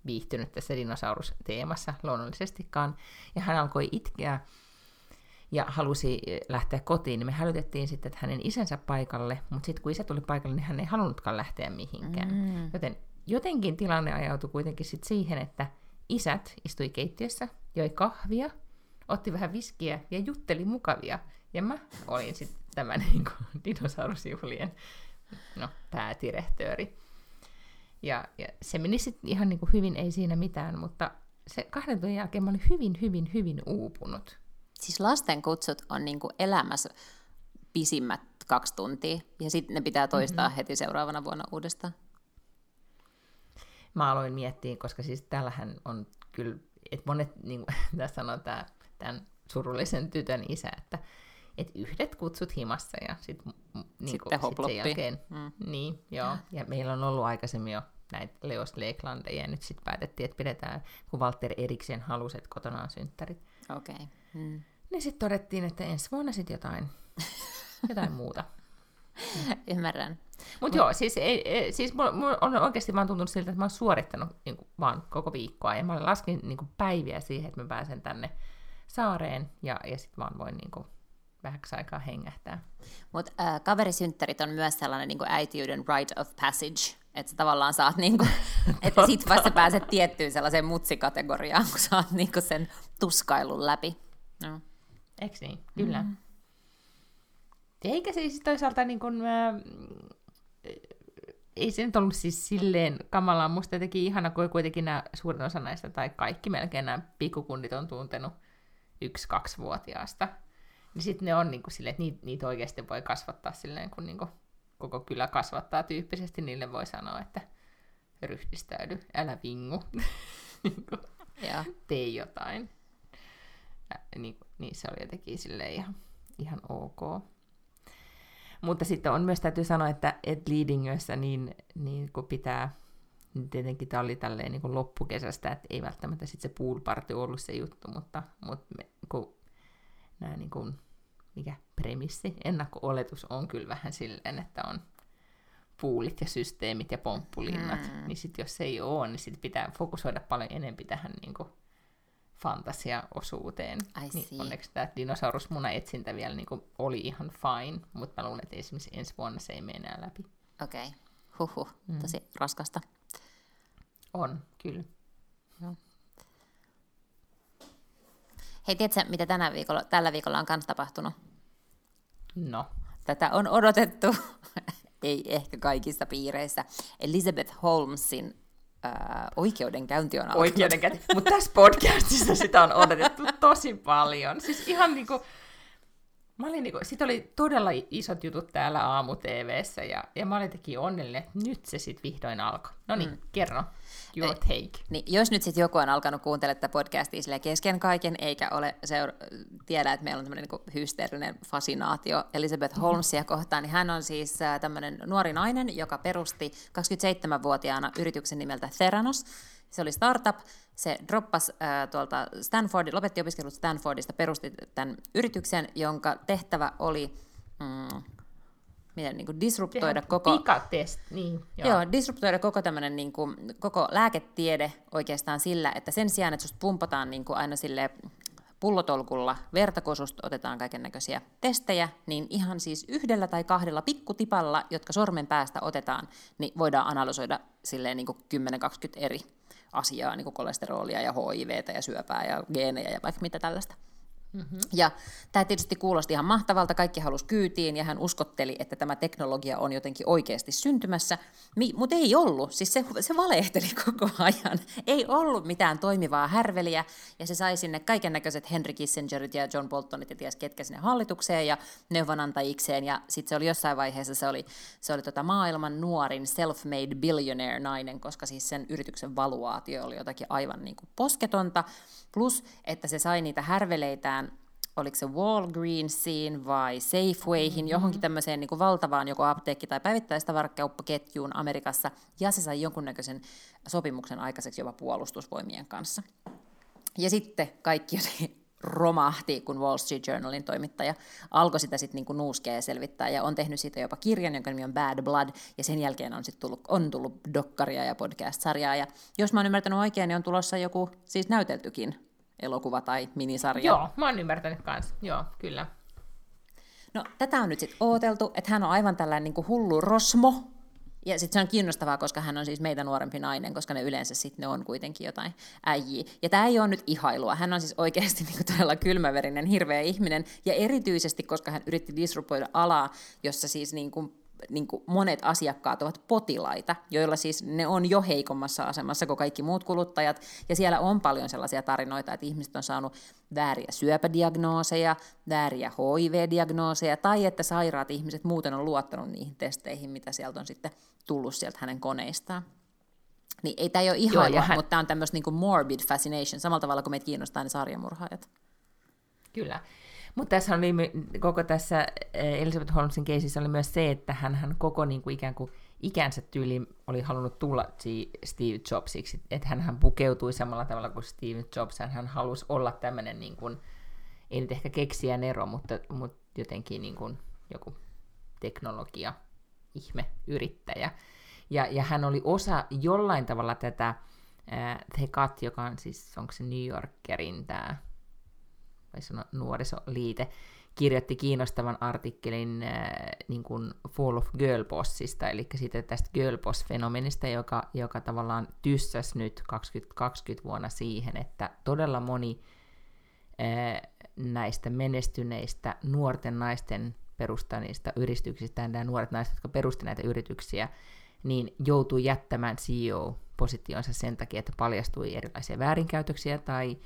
viihtynyt tässä dinosaurusteemassa luonnollisestikaan. Ja hän alkoi itkeä ja halusi lähteä kotiin, niin me hälytettiin sitten että hänen isänsä paikalle, mutta sitten kun isä tuli paikalle, niin hän ei halunnutkaan lähteä mihinkään. Mm. Joten jotenkin tilanne ajautui kuitenkin sitten siihen, että isät istui keittiössä, joi kahvia, otti vähän viskiä ja jutteli mukavia. Ja mä olin sitten tämä (laughs) niin kuin, dinosaurusjuhlien no, päätirehtööri. Ja, ja se meni sitten ihan niin kuin hyvin, ei siinä mitään, mutta se kahden tunnin jälkeen mä olin hyvin, hyvin, hyvin uupunut. Siis lasten kutsut on niinku elämässä pisimmät kaksi tuntia, ja sitten ne pitää toistaa mm-hmm. heti seuraavana vuonna uudestaan. Mä aloin miettiä, koska siis tällähän on kyllä, että monet, (laughs) niin kuin tässä sanoo tämä, tämän surullisen tytön isä, että et yhdet kutsut himassa ja sit, niin sitten sit sen jälkeen, mm. niin, joo. Ja meillä on ollut aikaisemmin jo näitä Leos Leeklandeja, ja nyt sitten päätettiin, että pidetään, kun Walter Eriksen halusi, että kotona on synttärit. Okei. Okay. Mm. Niin sitten todettiin, että ensi vuonna sitten jotain, (laughs) jotain muuta. Ymmärrän. Mutta Mut... joo, siis, ei, ei, siis mulla, mulla on oikeasti vaan tuntunut siltä, että mä oon suorittanut niin kuin, vaan koko viikkoa, ja mä laskin niin kuin, päiviä siihen, että mä pääsen tänne saareen, ja, ja sitten vaan voin niin kuin, vähäksi aikaa hengähtää. Mutta äh, kaverisynttärit on myös sellainen niin kuin äitiyden rite of passage, että sä tavallaan saat, niin kuin, (laughs) että sit vasta pääset tiettyyn sellaiseen mutsikategoriaan, kun saat niin kuin sen tuskailun läpi. No. Eikö niin? Kyllä. Mm. Eikä siis toisaalta niin kuin, äh, ei se nyt ollut siis silleen kamalaa. Musta jotenkin ihana, kun kuitenkin nämä suurin osa näistä, tai kaikki melkein nämä pikkukundit on tuntenut yksi-kaksivuotiaasta. Niin sitten ne on niin kuin silleen, että niitä, niitä oikeasti voi kasvattaa silleen, kun niin kuin koko kylä kasvattaa tyyppisesti, niille voi sanoa, että ryhdistäydy, älä vingu, (laughs) Joo. tee jotain. Ja, niin, niin se oli jotenkin silleen ihan, ihan ok. Mutta sitten on myös täytyy sanoa, että et Leadingössä niin, niin kun pitää, niin tietenkin tämä oli tälleen niin loppukesästä, että ei välttämättä sitten se pool party ollut se juttu, mutta, mutta me, kun nämä niin kuin, mikä premissi, ennakko-oletus on kyllä vähän silleen, että on puulit ja systeemit ja pomppulinnat, mm. niin sitten jos se ei ole, niin sitten pitää fokusoida paljon enemmän tähän niin kuin fantasia-osuuteen. Niin onneksi tämä dinosaurusmuna etsintä vielä niin kuin oli ihan fine, mutta mä luulen, että esimerkiksi ensi vuonna se ei mene enää läpi. Okei. Okay. Huhhuh. Mm. Tosi raskasta. On, kyllä. Hei, tiedätkö, mitä tänä viikolla, tällä viikolla on kanssa tapahtunut? No, Tätä on odotettu, (laughs) ei ehkä kaikissa piireissä. Elizabeth Holmesin ää, oikeudenkäynti on alkanut. oikeudenkäynti. Mutta tässä podcastissa sitä on odotettu tosi paljon. Siis ihan niinku... Mä olin niinku, sit oli todella isot jutut täällä aamu TV:ssä ja, ja mä olin teki onnellinen, että nyt se sitten vihdoin alkoi. No niin, mm. kerro. Your Ei. take. Niin, jos nyt sitten joku on alkanut kuuntelemaan tätä podcastia silleen kesken kaiken, eikä ole seur- tiedä, että meillä on tämmöinen niin hysteerinen fasinaatio Elizabeth Holmesia kohtaan, niin hän on siis tämmöinen nuori nainen, joka perusti 27-vuotiaana yrityksen nimeltä Theranos. Se oli startup, se droppasi äh, tuolta Stanford, lopetti opiskelut Stanfordista, perusti tämän yrityksen, jonka tehtävä oli mm, miten, niin kuin disruptoida Tehdään koko... Pikatest, niin. Joo. Joo, disruptoida koko tämmöinen niin kuin, koko lääketiede oikeastaan sillä, että sen sijaan, että susta pumpataan niin kuin aina sille pullotolkulla verta, kun otetaan kaiken näköisiä testejä, niin ihan siis yhdellä tai kahdella pikkutipalla, jotka sormen päästä otetaan, niin voidaan analysoida silleen niin kuin 10-20 eri asiaa, niin kuin kolesterolia ja HIVtä ja syöpää ja geenejä ja vaikka mitä tällaista. Ja tämä tietysti kuulosti ihan mahtavalta, kaikki halusi kyytiin ja hän uskotteli, että tämä teknologia on jotenkin oikeasti syntymässä, Mi- mutta ei ollut, siis se, se valehteli (laughs) koko ajan. Ei ollut mitään toimivaa härveliä. Ja se sai sinne kaiken näköiset Henry Kissingerit ja John Boltonit ja ties ketkä sinne hallitukseen ja neuvonantajikseen. Ja sitten se oli jossain vaiheessa, se oli, se oli tota maailman nuorin self-made billionaire nainen, koska siis sen yrityksen valuaatio oli jotakin aivan niin kuin posketonta, plus että se sai niitä härveleitään oliko se Walgreensiin vai Safewayhin, mm-hmm. johonkin tämmöiseen niin kuin valtavaan joko apteekki- tai päivittäistavarakauppaketjuun Amerikassa, ja se sai jonkunnäköisen sopimuksen aikaiseksi jopa puolustusvoimien kanssa. Ja sitten kaikki (laughs) romahti, kun Wall Street Journalin toimittaja alkoi sitä sitten niinku nuuskea ja selvittää, ja on tehnyt siitä jopa kirjan, jonka nimi on Bad Blood, ja sen jälkeen on sitten tullut, on tullut dokkaria ja podcast-sarjaa, ja jos mä oon ymmärtänyt oikein, niin on tulossa joku siis näyteltykin elokuva tai minisarja. Joo, mä oon ymmärtänyt kans. Joo, kyllä. No, tätä on nyt sitten ooteltu, että hän on aivan tällainen niin kuin hullu rosmo, ja sitten se on kiinnostavaa, koska hän on siis meitä nuorempi nainen, koska ne yleensä sitten ne on kuitenkin jotain äijiä. Ja tämä ei ole nyt ihailua, hän on siis oikeasti (laughs) niin kuin todella kylmäverinen, hirveä ihminen, ja erityisesti, koska hän yritti disrupoida alaa, jossa siis niin kuin niin kuin monet asiakkaat ovat potilaita, joilla siis ne on jo heikommassa asemassa kuin kaikki muut kuluttajat, ja siellä on paljon sellaisia tarinoita, että ihmiset on saanut vääriä syöpädiagnooseja, vääriä HIV-diagnooseja, tai että sairaat ihmiset muuten on luottanut niihin testeihin, mitä sieltä on sitten tullut sieltä hänen koneistaan. Niin ei tämä ei ole ihailua, Joo, hän- mutta tämä on tämmöistä niin morbid fascination, samalla tavalla kuin meitä kiinnostaa ne sarjamurhaajat. Kyllä. Mutta tässä oli koko tässä eh, Elizabeth Holmesin keisissä oli myös se, että hän, hän koko niin kuin ikään kuin ikänsä tyyli oli halunnut tulla Steve Jobsiksi, että hän, hän pukeutui samalla tavalla kuin Steve Jobs, hän, hän halusi olla tämmöinen, niin kuin, ei nyt ehkä keksiä ero, mutta, mutta jotenkin niin kuin joku teknologia, ihme, yrittäjä. Ja, ja hän oli osa jollain tavalla tätä äh, The Cut, joka on siis, onko se New Yorkerin tämä vai sano nuorisoliite, kirjoitti kiinnostavan artikkelin äh, niin kuin Fall of Girl Bossista, eli siitä tästä Girl Boss-fenomenista, joka, joka tavallaan tyssäs nyt 2020 vuonna siihen, että todella moni äh, näistä menestyneistä nuorten naisten perustaneista yrityksistä, nämä nuoret naiset, jotka perusti näitä yrityksiä, niin joutuu jättämään CEO-positionsa sen takia, että paljastui erilaisia väärinkäytöksiä tai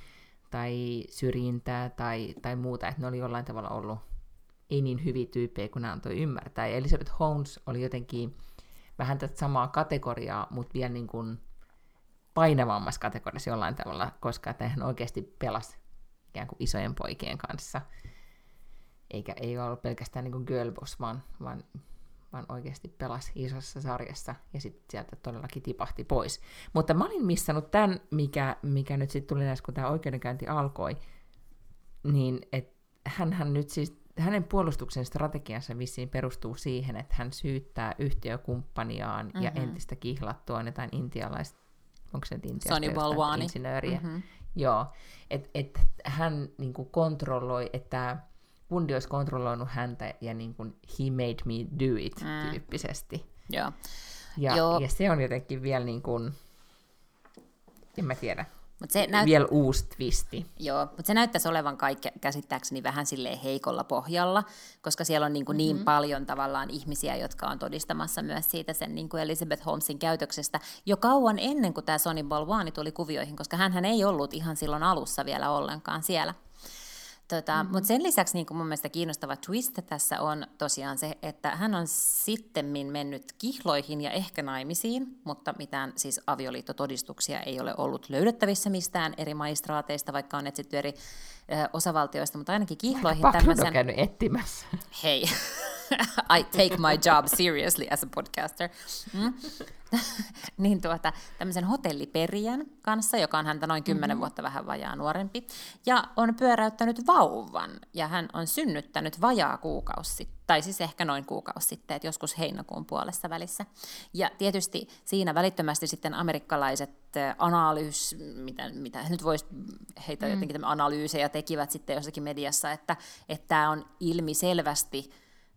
tai syrjintää tai, tai muuta, että ne oli jollain tavalla ollut ei niin hyviä tyyppejä kuin nämä antoi ymmärtää. Ja Elizabeth Holmes oli jotenkin vähän tätä samaa kategoriaa, mutta vielä niin kuin painavammassa kategoriassa jollain tavalla, koska hän oikeasti pelasi ikään kuin isojen poikien kanssa. Eikä ei ollut pelkästään niin kuin girlboss, vaan, vaan, vaan oikeasti pelasi isossa sarjassa ja sitten sieltä todellakin tipahti pois. Mutta mä olin missannut tämän, mikä, mikä nyt sitten tuli näissä, kun tämä oikeudenkäynti alkoi, niin että hän nyt siis hänen puolustuksen strategiansa vissiin perustuu siihen, että hän syyttää yhtiökumppaniaan mm-hmm. ja entistä kihlattua jotain intialaista, onko se intialaista insinööriä. Mm-hmm. Joo, että et hän niin kuin kontrolloi, että kundi olisi kontrolloinut häntä ja niin kuin, he made me do it mm. tyyppisesti. Joo. Ja, Joo. ja se on jotenkin vielä niin kuin, en mä tiedä, Mut se näyt... Vielä uusi twisti. Joo, mutta se näyttäisi olevan kaikki käsittääkseni vähän silleen heikolla pohjalla, koska siellä on niin, kuin mm-hmm. niin paljon tavallaan ihmisiä, jotka on todistamassa myös siitä sen niin kuin Elizabeth Holmesin käytöksestä jo kauan ennen kuin tämä Sonny Balwani tuli kuvioihin, koska hän ei ollut ihan silloin alussa vielä ollenkaan siellä. Tota, mm-hmm. Mutta sen lisäksi niin mun mielestä kiinnostava twist tässä on tosiaan se, että hän on sittemmin mennyt kihloihin ja ehkä naimisiin, mutta mitään siis avioliittotodistuksia ei ole ollut löydettävissä mistään eri maistraateista, vaikka on etsitty eri ö, osavaltioista, mutta ainakin kihloihin tämmöisen... on käynyt etsimässä. Hei, (laughs) I take my job seriously as a podcaster. Mm? (laughs) niin tuota, tämmöisen hotelliperijän kanssa, joka on häntä noin kymmenen mm-hmm. vuotta vähän vajaa nuorempi, ja on pyöräyttänyt vauvan, ja hän on synnyttänyt vajaa kuukausi sitten, tai siis ehkä noin kuukausi sitten, että joskus heinäkuun puolessa välissä. Ja tietysti siinä välittömästi sitten amerikkalaiset analyys, mitä, mitä nyt voisi heitä mm. jotenkin analyysejä tekivät sitten jossakin mediassa, että tämä on ilmiselvästi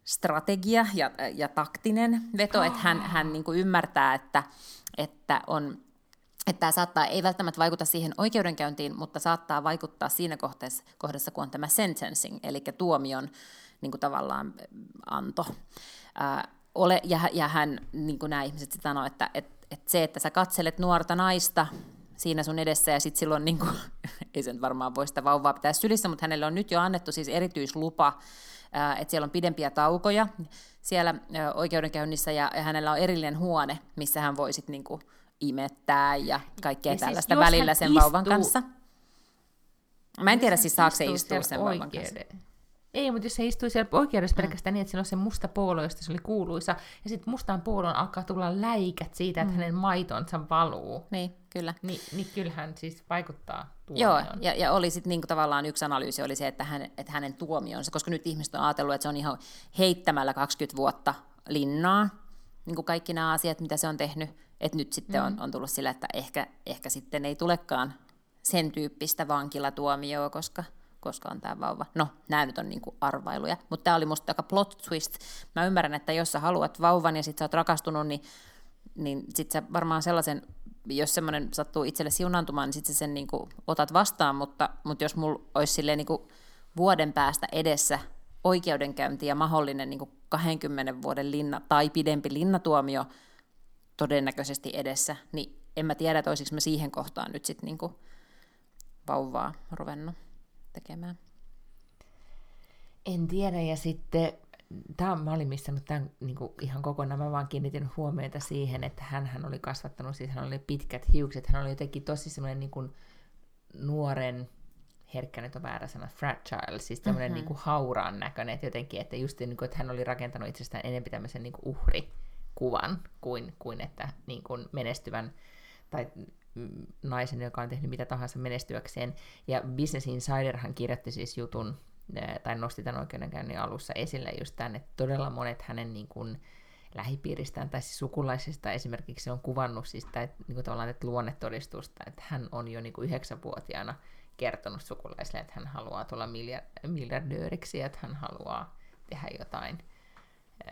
strategia ja, ja taktinen veto, että hän, hän niin kuin ymmärtää, että, että on että tämä saattaa, ei välttämättä vaikuta siihen oikeudenkäyntiin, mutta saattaa vaikuttaa siinä kohdassa, kohdassa kun on tämä sentencing, eli tuomion niin kuin tavallaan anto. Ää, ole, ja, ja hän, niin kuin nämä ihmiset sanoo, että, että, että se, että sä katselet nuorta naista siinä sun edessä ja sitten silloin, niin kuin, (laughs) ei sen varmaan voi sitä vauvaa pitää sylissä, mutta hänelle on nyt jo annettu siis erityislupa että siellä on pidempiä taukoja siellä oikeudenkäynnissä ja, hänellä on erillinen huone, missä hän voi sitten niinku imettää ja kaikkea ja siis tällaista siis välillä sen istuu... vauvan kanssa. Mä en tiedä siis saako se istua sen vauvan kanssa. Ei, mutta jos se istuu siellä oikeudessa mm. pelkästään niin, että siinä on se musta puolo, josta se oli kuuluisa, ja sitten mustaan puolon alkaa tulla läikät siitä, että mm. hänen maitonsa valuu. Niin, kyllä. Ni, niin kyllähän siis vaikuttaa tuomioon. Joo, ja, ja oli sitten niinku tavallaan yksi analyysi oli se, että, hän, että hänen tuomionsa, koska nyt ihmiset on ajatellut, että se on ihan heittämällä 20 vuotta linnaa, niin kuin kaikki nämä asiat, mitä se on tehnyt, että nyt sitten mm. on, on tullut sillä, että ehkä, ehkä sitten ei tulekaan sen tyyppistä vankilatuomioa, koska koska on tämä vauva. No, nämä nyt on niinku arvailuja, mutta tämä oli musta aika plot twist. Mä ymmärrän, että jos sä haluat vauvan ja sit sä oot rakastunut, niin, niin sit sä varmaan sellaisen, jos semmoinen sattuu itselle siunantumaan, niin sit sä sen niinku otat vastaan, mutta, mutta jos mulla olisi silleen niinku vuoden päästä edessä oikeudenkäynti ja mahdollinen niinku 20 vuoden linna tai pidempi linnatuomio todennäköisesti edessä, niin en mä tiedä, että mä siihen kohtaan nyt sitten niinku vauvaa ruvennut tekemään? En tiedä, ja sitten tämä, mä olin missannut tämän niin kuin ihan kokonaan, mä vaan kiinnitin huomiota siihen, että hän, hän oli kasvattanut, siis hän oli pitkät hiukset, hän oli jotenkin tosi semmoinen niin kuin nuoren, herkkä nyt on väärä sana, fragile, siis tämmöinen mm-hmm. niin kuin hauraan näköinen, että jotenkin, että just niin kuin, että hän oli rakentanut itsestään enemmän tämmöisen niin kuin uhrikuvan kuin, kuin että niin kuin menestyvän tai naisen, joka on tehnyt mitä tahansa menestyäkseen. Ja Business Insiderhan kirjoitti siis jutun, tai nosti tämän oikeudenkäynnin alussa esille just tämän, että todella monet hänen niin kuin, lähipiiristään tai siis sukulaisista esimerkiksi on kuvannut siis tai, niin kuin tavallaan että luonnetodistusta, että hän on jo niin yhdeksänvuotiaana kertonut sukulaisille, että hän haluaa tulla miljardööriksi että hän haluaa tehdä jotain,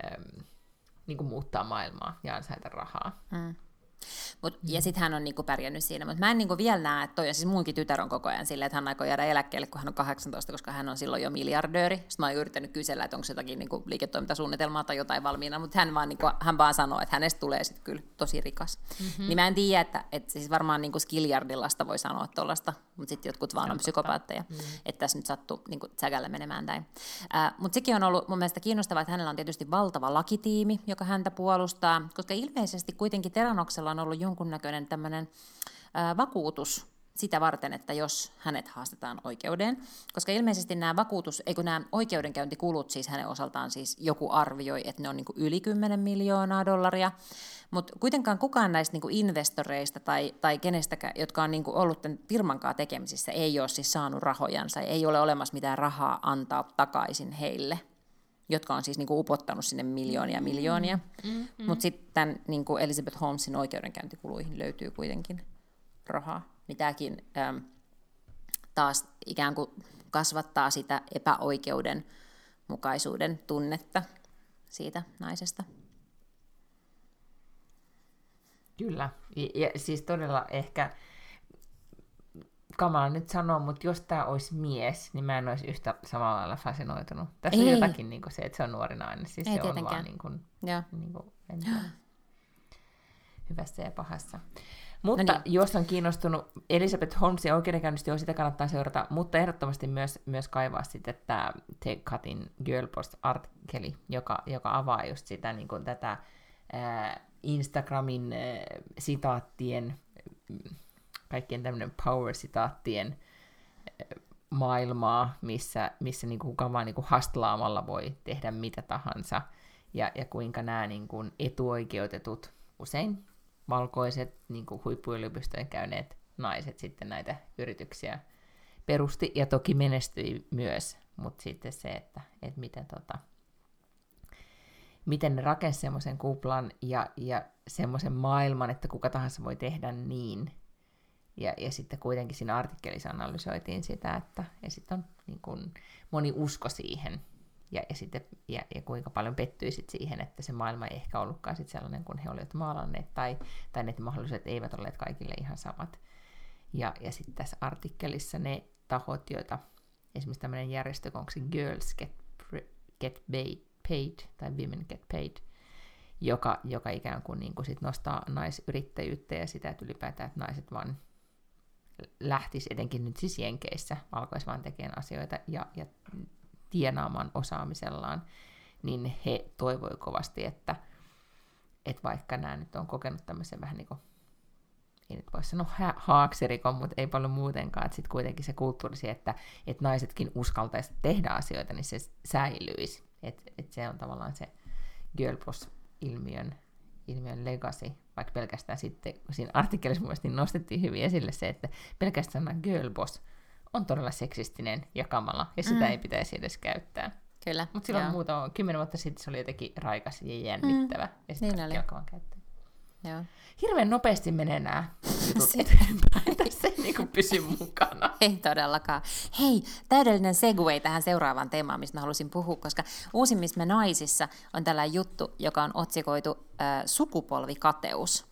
äm, niin kuin muuttaa maailmaa ja ansaita rahaa. Mm. Mut, mm. Ja sitten hän on niinku pärjännyt siinä, mutta mä en niinku vielä näe, että toi on siis munkin tytär on koko ajan silleen, että hän aikoo jäädä eläkkeelle, kun hän on 18, koska hän on silloin jo miljardööri. Sitten mä oon yrittänyt kysellä, että onko jotakin niinku liiketoimintasuunnitelmaa tai jotain valmiina, mutta hän vaan, niinku, hän vaan sanoo, että hänestä tulee sitten kyllä tosi rikas. Mm-hmm. Niin mä en tiedä, että, että siis varmaan niinku Skiljardillasta voi sanoa tuollaista mutta sitten jotkut vaan on psykopaatteja, mm. että tässä nyt sattuu niin säkällä menemään näin. Äh, mutta sekin on ollut mun mielestä kiinnostavaa, että hänellä on tietysti valtava lakitiimi, joka häntä puolustaa, koska ilmeisesti kuitenkin Teranoksella on ollut jonkunnäköinen tämmöinen äh, vakuutus sitä varten, että jos hänet haastetaan oikeuteen, koska ilmeisesti nämä vakuutus, ei kun nämä oikeudenkäyntikulut siis hänen osaltaan siis joku arvioi, että ne on niin yli 10 miljoonaa dollaria, mutta kuitenkaan kukaan näistä niin investoreista tai, tai kenestäkään, jotka on niin ollut tämän firman kanssa tekemisissä, ei ole siis saanut rahojansa, ei ole olemassa mitään rahaa antaa takaisin heille jotka on siis niin kuin upottanut sinne miljoonia miljoonia. Mm-hmm. Mutta sitten niin Elizabeth Holmesin oikeudenkäyntikuluihin löytyy kuitenkin rahaa tämäkin äm, taas ikään kuin kasvattaa sitä epäoikeudenmukaisuuden tunnetta siitä naisesta. Kyllä, ja, ja siis todella ehkä kamala nyt sanoa, mutta jos tämä olisi mies, niin mä en olisi yhtä samalla lailla fasinoitunut. Tässä Ei. on jotakin niin kuin se, että se on nuori nainen. Siis Ei se tietenkään. on vaan niin kuin, niin kuin, hyvässä ja pahassa. Mutta no niin. jos on kiinnostunut Elizabeth Holmesin oikeudenkäynnistä, jo sitä kannattaa seurata, mutta ehdottomasti myös, myös kaivaa sitten tämä Take Cutin Girlpost-artikkeli, joka, joka avaa just sitä niin kuin tätä ää, Instagramin ää, sitaattien, kaikkien tämmöinen power-sitaattien maailmaa, missä, missä niin kuin vaan niin kuin hastlaamalla voi tehdä mitä tahansa, ja, ja kuinka nämä niin kuin etuoikeutetut, usein valkoiset niin kuin huippuyliopistojen käyneet naiset sitten näitä yrityksiä perusti ja toki menestyi myös, mutta sitten se, että, että miten, tota, miten ne rakensi semmoisen kuplan ja, ja semmoisen maailman, että kuka tahansa voi tehdä niin. Ja, ja sitten kuitenkin siinä artikkelissa analysoitiin sitä, että ja sitten on niin kun, moni usko siihen, ja, ja, sitten, ja, ja kuinka paljon pettyi sit siihen, että se maailma ei ehkä ollutkaan sit sellainen kuin he olivat maalanneet, tai, tai ne mahdollisuudet eivät olleet kaikille ihan samat. Ja, ja sitten tässä artikkelissa ne tahot, joita esimerkiksi tämmöinen järjestö, onko se Girls Get, Get Paid, tai Women Get Paid, joka, joka ikään kuin, niin kuin sit nostaa naisyrittäjyyttä ja sitä, että ylipäätään että naiset vaan lähtis etenkin nyt siis Jenkeissä valkois vaan tekemään asioita ja, ja tienaamaan osaamisellaan, niin he toivoi kovasti, että, että vaikka nämä nyt on kokenut tämmöisen vähän niin kuin, ei nyt voi sanoa ha- haaksirikon, mutta ei paljon muutenkaan, että sitten kuitenkin se kulttuurisi, että, että naisetkin uskaltaisi tehdä asioita, niin se säilyisi. Että et se on tavallaan se girlboss-ilmiön ilmiön legacy, vaikka pelkästään sitten, siinä artikkelissa mielestäni nostettiin hyvin esille se, että pelkästään girlboss on todella seksistinen ja kamala, ja sitä mm. ei pitäisi edes käyttää. Kyllä. Mutta silloin joo. muuta, kymmenen vuotta sitten se oli jotenkin raikas ja jännittävä, mm. ja sitten niin alkavan käyttää. Joo. Hirveän nopeasti menee nämä (laughs) jutut eteenpäin. Tässä ei niin pysy (laughs) mukana. Ei todellakaan. Hei, täydellinen segue tähän seuraavaan teemaan, mistä mä halusin puhua, koska uusimmissa naisissa on tällainen juttu, joka on otsikoitu äh, sukupolvikateus.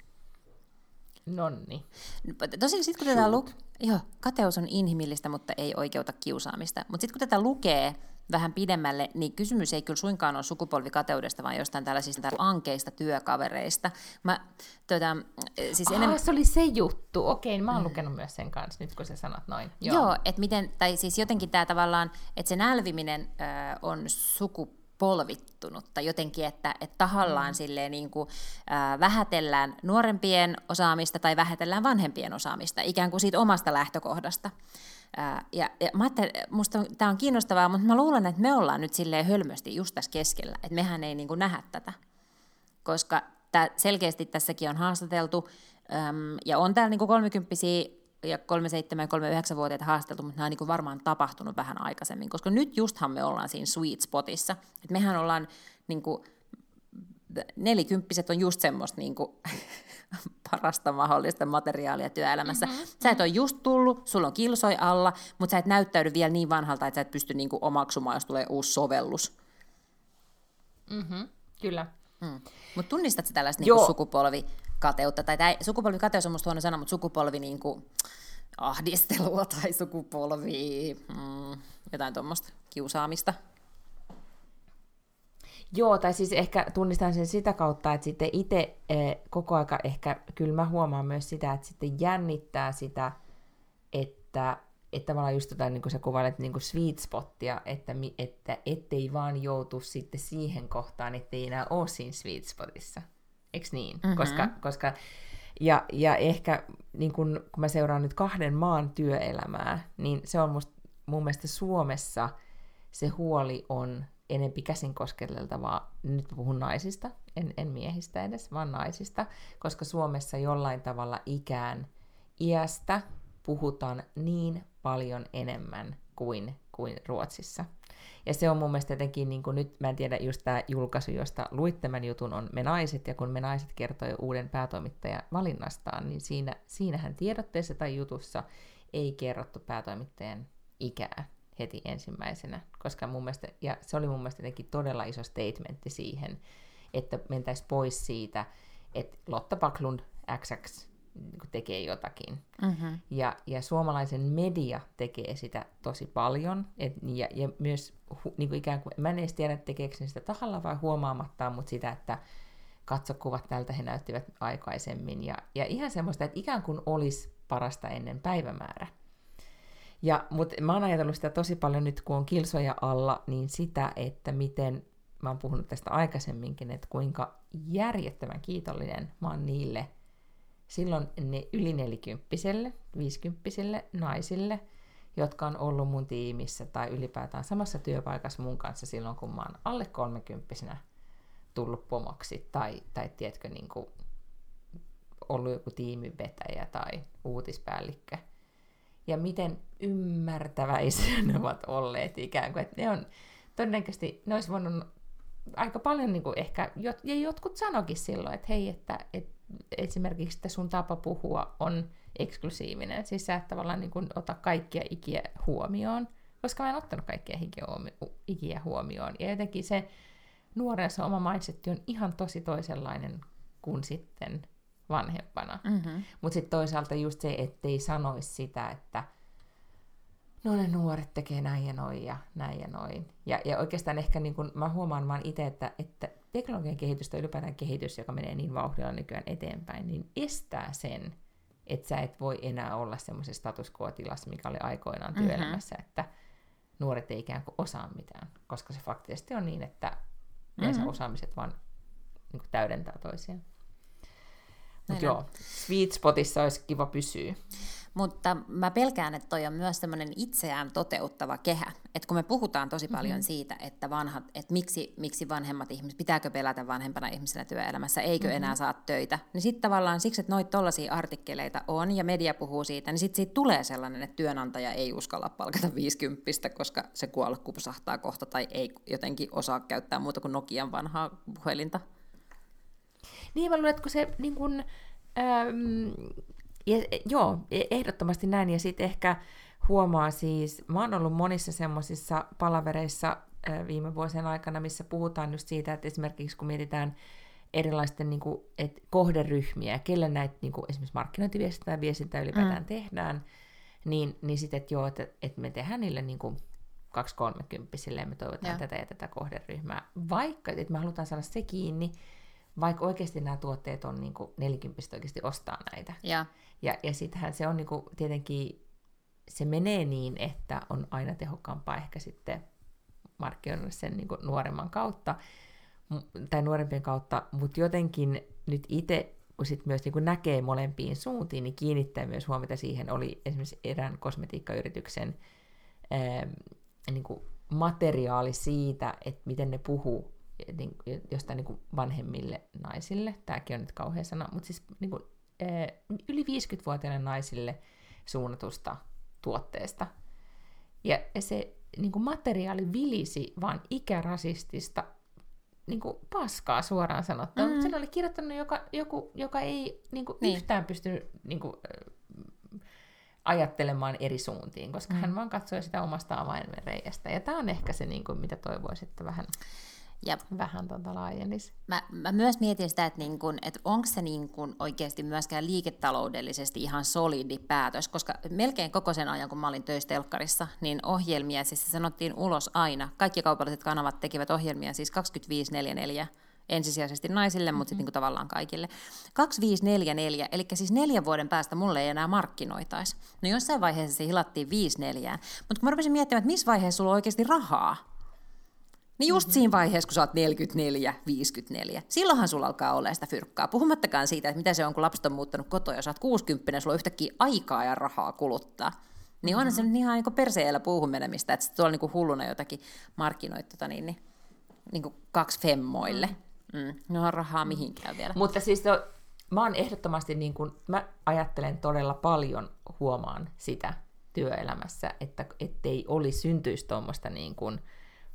Nonni. Tosin sitten kun tätä lu- Joo, kateus on inhimillistä, mutta ei oikeuta kiusaamista. Mutta sitten kun tätä lukee vähän pidemmälle, niin kysymys ei kyllä suinkaan ole sukupolvikateudesta, vaan jostain tällaisista ankeista työkavereista. Mä, tuota, siis enem... se oli se juttu. Okei, mä oon mm. lukenut myös sen kanssa, nyt kun sä sanot noin. Joo, Joo että miten, tai siis jotenkin tämä tavallaan, että se nälviminen äh, on sukupuolta polvittunutta jotenkin, että, että tahallaan mm. silleen niin kuin, äh, vähätellään nuorempien osaamista tai vähätellään vanhempien osaamista, ikään kuin siitä omasta lähtökohdasta. Äh, ja, ja mä musta tämä on kiinnostavaa, mutta mä luulen, että me ollaan nyt silleen hölmösti just tässä keskellä, että mehän ei niin kuin nähdä tätä, koska tää, selkeästi tässäkin on haastateltu, äm, ja on täällä niin kuin kolmikymppisiä ja 37 ja 39-vuotiaita haasteltu, mutta nämä on niin varmaan tapahtunut vähän aikaisemmin, koska nyt justhan me ollaan siinä sweet spotissa. Et mehän ollaan, niin kuin, nelikymppiset on just semmoista niin kuin, (laughs) parasta mahdollista materiaalia työelämässä. Mm-hmm. Sä et ole just tullut, sulla on kilsoi alla, mutta sä et näyttäydy vielä niin vanhalta, että sä et pysty niin kuin, omaksumaan, jos tulee uusi sovellus. Mm-hmm. Kyllä. Mm. Mutta tunnistatko tällaista niin sukupolvi kateutta, tai tämä sukupolvikateus on musta huono sana, mutta sukupolvi niin kuin, ahdistelua (laughs) tai sukupolvi, mm, jotain tuommoista kiusaamista. Joo, tai siis ehkä tunnistan sen sitä kautta, että sitten itse eh, koko aika ehkä, kyllä mä huomaan myös sitä, että sitten jännittää sitä, että että tavallaan just jotain, niin kuin sä kuvailet niin kuin sweet spottia, että, että ettei vaan joutu sitten siihen kohtaan, ettei enää ole siinä sweet spotissa. Eiks niin? Mm-hmm. Koska, koska ja, ja ehkä niin kun, kun mä seuraan nyt kahden maan työelämää, niin se on musta, mun mielestä Suomessa se huoli on enempi käsin kosketeltavaa, nyt puhun naisista, en, en miehistä edes, vaan naisista, koska Suomessa jollain tavalla ikään iästä puhutaan niin paljon enemmän kuin, kuin Ruotsissa. Ja se on mun mielestä jotenkin, niin kuin nyt mä en tiedä, just tämä julkaisu, josta luit tämän jutun, on Me naiset, ja kun Me naiset kertoi uuden päätoimittajan valinnastaan, niin siinä, siinähän tiedotteessa tai jutussa ei kerrottu päätoimittajan ikää heti ensimmäisenä, koska mun mielestä, ja se oli mun mielestä jotenkin todella iso statementti siihen, että mentäisiin pois siitä, että Lotta Backlund XX niin tekee jotakin. Mm-hmm. Ja, ja suomalaisen media tekee sitä tosi paljon. Et, ja, ja myös hu, niin kuin ikään kuin, mä en edes tiedä tekeekö sitä tahalla vai huomaamattaan, mutta sitä, että katsokuvat tältä he näyttivät aikaisemmin. Ja, ja ihan semmoista, että ikään kuin olisi parasta ennen päivämäärä. Ja, mutta mä oon ajatellut sitä tosi paljon nyt, kun on kilsoja alla, niin sitä, että miten, mä oon puhunut tästä aikaisemminkin, että kuinka järjettömän kiitollinen mä oon niille – silloin ne yli nelikymppiselle, viisikymppisille naisille, jotka on ollut mun tiimissä tai ylipäätään samassa työpaikassa mun kanssa silloin, kun mä oon alle kolmekymppisenä tullut pomoksi tai, tai tiedätkö, niin kuin ollut joku tiimivetäjä tai uutispäällikkö. Ja miten ymmärtäväisiä ne ovat olleet ikään kuin, että ne on todennäköisesti, ne olisi voinut aika paljon niin kuin ehkä, ja jotkut sanokin silloin, että hei, että, että esimerkiksi että sun tapa puhua on eksklusiivinen. Siis sä et tavallaan niin kuin ota kaikkia ikiä huomioon, koska mä en ottanut kaikkia ikiä huomioon. Ja jotenkin se nuorensa oma mindset on ihan tosi toisenlainen kuin sitten vanhempana. Mm-hmm. Mutta sitten toisaalta just se, ettei sanoisi sitä, että no ne nuoret tekee näin ja noin ja näin ja noin. Ja, ja oikeastaan ehkä niin kun mä huomaan vaan itse, että, että teknologian kehitystä, ylipäätään kehitys, joka menee niin vauhdilla nykyään eteenpäin, niin estää sen, että sä et voi enää olla semmoisessa status quo-tilassa, mikä oli aikoinaan mhm. työelämässä, mm-hmm. että nuoret ei ikään kuin osaa mitään, koska se faktisesti on niin, että mm-hmm. osaamiset vaan niin täydentää toisiaan. Mutta joo, sweet spotissa olisi kiva pysyä. Mutta mä pelkään, että toi on myös semmoinen itseään toteuttava kehä. Että kun me puhutaan tosi paljon mm-hmm. siitä, että, vanhat, että miksi, miksi vanhemmat ihmiset, pitääkö pelätä vanhempana ihmisenä työelämässä, eikö mm-hmm. enää saa töitä, niin sitten tavallaan siksi, että noita tollaisia artikkeleita on ja media puhuu siitä, niin sitten siitä tulee sellainen, että työnantaja ei uskalla palkata 50, koska se kuolla kupsahtaa kohta tai ei jotenkin osaa käyttää muuta kuin Nokian vanhaa puhelinta. Niin, mä luulen, että kun se niin kun, äm, ja, joo, e, ehdottomasti näin. Ja sitten ehkä huomaa siis, mä oon ollut monissa semmoisissa palavereissa viime vuosien aikana, missä puhutaan just siitä, että esimerkiksi kun mietitään erilaisten niin kuin, et kohderyhmiä, kelle näitä niin kuin, esimerkiksi markkinointiviestintää ja viestintää ylipäätään mm. tehdään, niin, niin sitten, että joo, että, että me tehdään niille niin kuin, 2-30 ja me toivotaan ja. tätä ja tätä kohderyhmää. Vaikka, että me halutaan saada se kiinni, vaikka oikeasti nämä tuotteet on niin kuin 40 oikeasti ostaa näitä. Ja, ja, ja sittenhän se on niin kuin, tietenkin, se menee niin, että on aina tehokkaampaa ehkä sitten markkinoida sen niin kuin nuoremman kautta, tai nuorempien kautta, mutta jotenkin nyt itse, kun sit myös niin kuin näkee molempiin suuntiin, niin kiinnittää myös huomiota siihen, oli esimerkiksi erään kosmetiikkayrityksen ää, niin kuin materiaali siitä, että miten ne puhuu niin, jostain niin vanhemmille naisille, tämäkin on nyt kauhean sana, mutta siis niin kuin, yli 50-vuotiaille naisille suunnatusta tuotteesta. Ja se niin kuin materiaali vilisi vaan ikärasistista niin kuin paskaa suoraan sanottuna. Mm. Sen oli kirjoittanut joka, joku, joka ei niin kuin niin. yhtään pystynyt niin kuin, ajattelemaan eri suuntiin, koska mm. hän vaan katsoi sitä omasta avainreiästä. Ja tämä on ehkä se, niin kuin, mitä toivoisi, että vähän ja vähän tuota laajenisi. Mä, mä myös mietin sitä, että, niin kun, että onko se niin kun oikeasti myöskään liiketaloudellisesti ihan solidi päätös, koska melkein koko sen ajan, kun mä olin töissä telkkarissa, niin ohjelmia, siis se sanottiin ulos aina. Kaikki kaupalliset kanavat tekivät ohjelmia siis 25.44 ensisijaisesti naisille, mutta sitten niin tavallaan kaikille. 2544, eli siis neljän vuoden päästä mulle ei enää markkinoitaisi. No jossain vaiheessa se hilattiin 54, mutta kun mä rupesin miettimään, että missä vaiheessa sulla on oikeasti rahaa, niin just mm-hmm. siinä vaiheessa, kun sä oot 44, 54, silloinhan sulla alkaa olla sitä fyrkkaa. Puhumattakaan siitä, että mitä se on, kun lapset on muuttanut kotoa ja sä oot 60, sulla on yhtäkkiä aikaa ja rahaa kuluttaa. Niin onhan mm-hmm. se nyt ihan niin perseellä puuhun menemistä, että tuolla niin hulluna jotakin markkinoit tota niin, niin, niin kuin kaksi femmoille. Mm. No on rahaa mihinkään vielä. Mutta siis to, mä oon ehdottomasti, niin kuin, mä ajattelen todella paljon, huomaan sitä työelämässä, että ettei oli syntyisi tuommoista niin kuin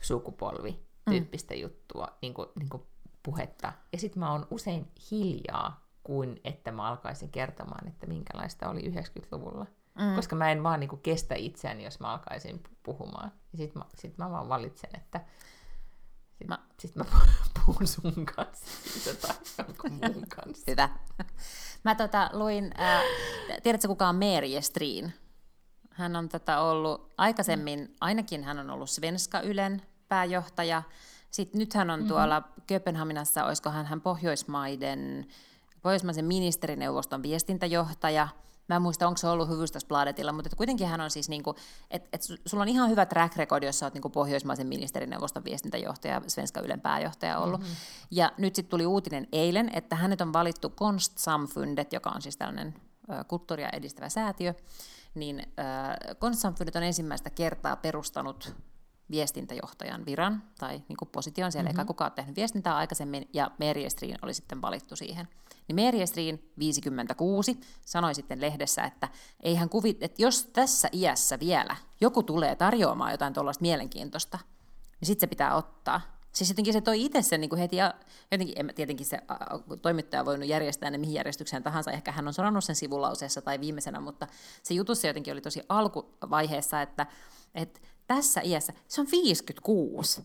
sukupolvityyppistä mm. juttua, niin kuin, niin kuin puhetta. Ja sitten mä oon usein hiljaa, kuin että mä alkaisin kertomaan, että minkälaista oli 90-luvulla. Mm. Koska mä en vaan niin kuin, kestä itseäni, jos mä alkaisin puhumaan. Ja sit mä, sit mä vaan valitsen, että sit mä, sit mä (laughs) puhun sun kanssa siitä tai mun (laughs) kanssa. Hyvä. Mä tota, luin, äh, tiedätkö kuka on Mary Estrin? Hän on tätä ollut aikaisemmin, ainakin hän on ollut Svenska Ylen pääjohtaja. Sitten nyt hän on mm-hmm. tuolla Kööpenhaminassa, olisikohan hän Pohjoismaiden, Pohjoismaisen ministerineuvoston viestintäjohtaja – Mä en muista, onko se ollut Hyvystösbladetilla, mutta että kuitenkin hän on siis, niin kuin, että, että sulla on ihan hyvä track record, jos sä oot niin kuin Pohjoismaisen ministerineuvoston viestintäjohtaja, Svenska Ylen pääjohtaja ollut. Mm-hmm. Ja nyt sitten tuli uutinen eilen, että hänet on valittu Konstsamfundet, joka on siis tällainen kulttuuria edistävä säätiö, niin äh, Konstsamfundet on ensimmäistä kertaa perustanut viestintäjohtajan viran tai niin kuin position, siellä mm-hmm. eikä kukaan ole tehnyt viestintää aikaisemmin, ja Meri Estrin oli sitten valittu siihen. Niin Meri Estrin 56 sanoi sitten lehdessä, että, eihän kuvit, että jos tässä iässä vielä joku tulee tarjoamaan jotain tuollaista mielenkiintoista, niin sitten se pitää ottaa. Siis jotenkin se toi itse sen niin kuin heti, ja jotenkin, en, tietenkin se toimittaja on voinut järjestää ne mihin järjestykseen tahansa, ehkä hän on sanonut sen sivulauseessa tai viimeisenä, mutta se jutussa jotenkin oli tosi alkuvaiheessa, että, että tässä iässä, se on 56.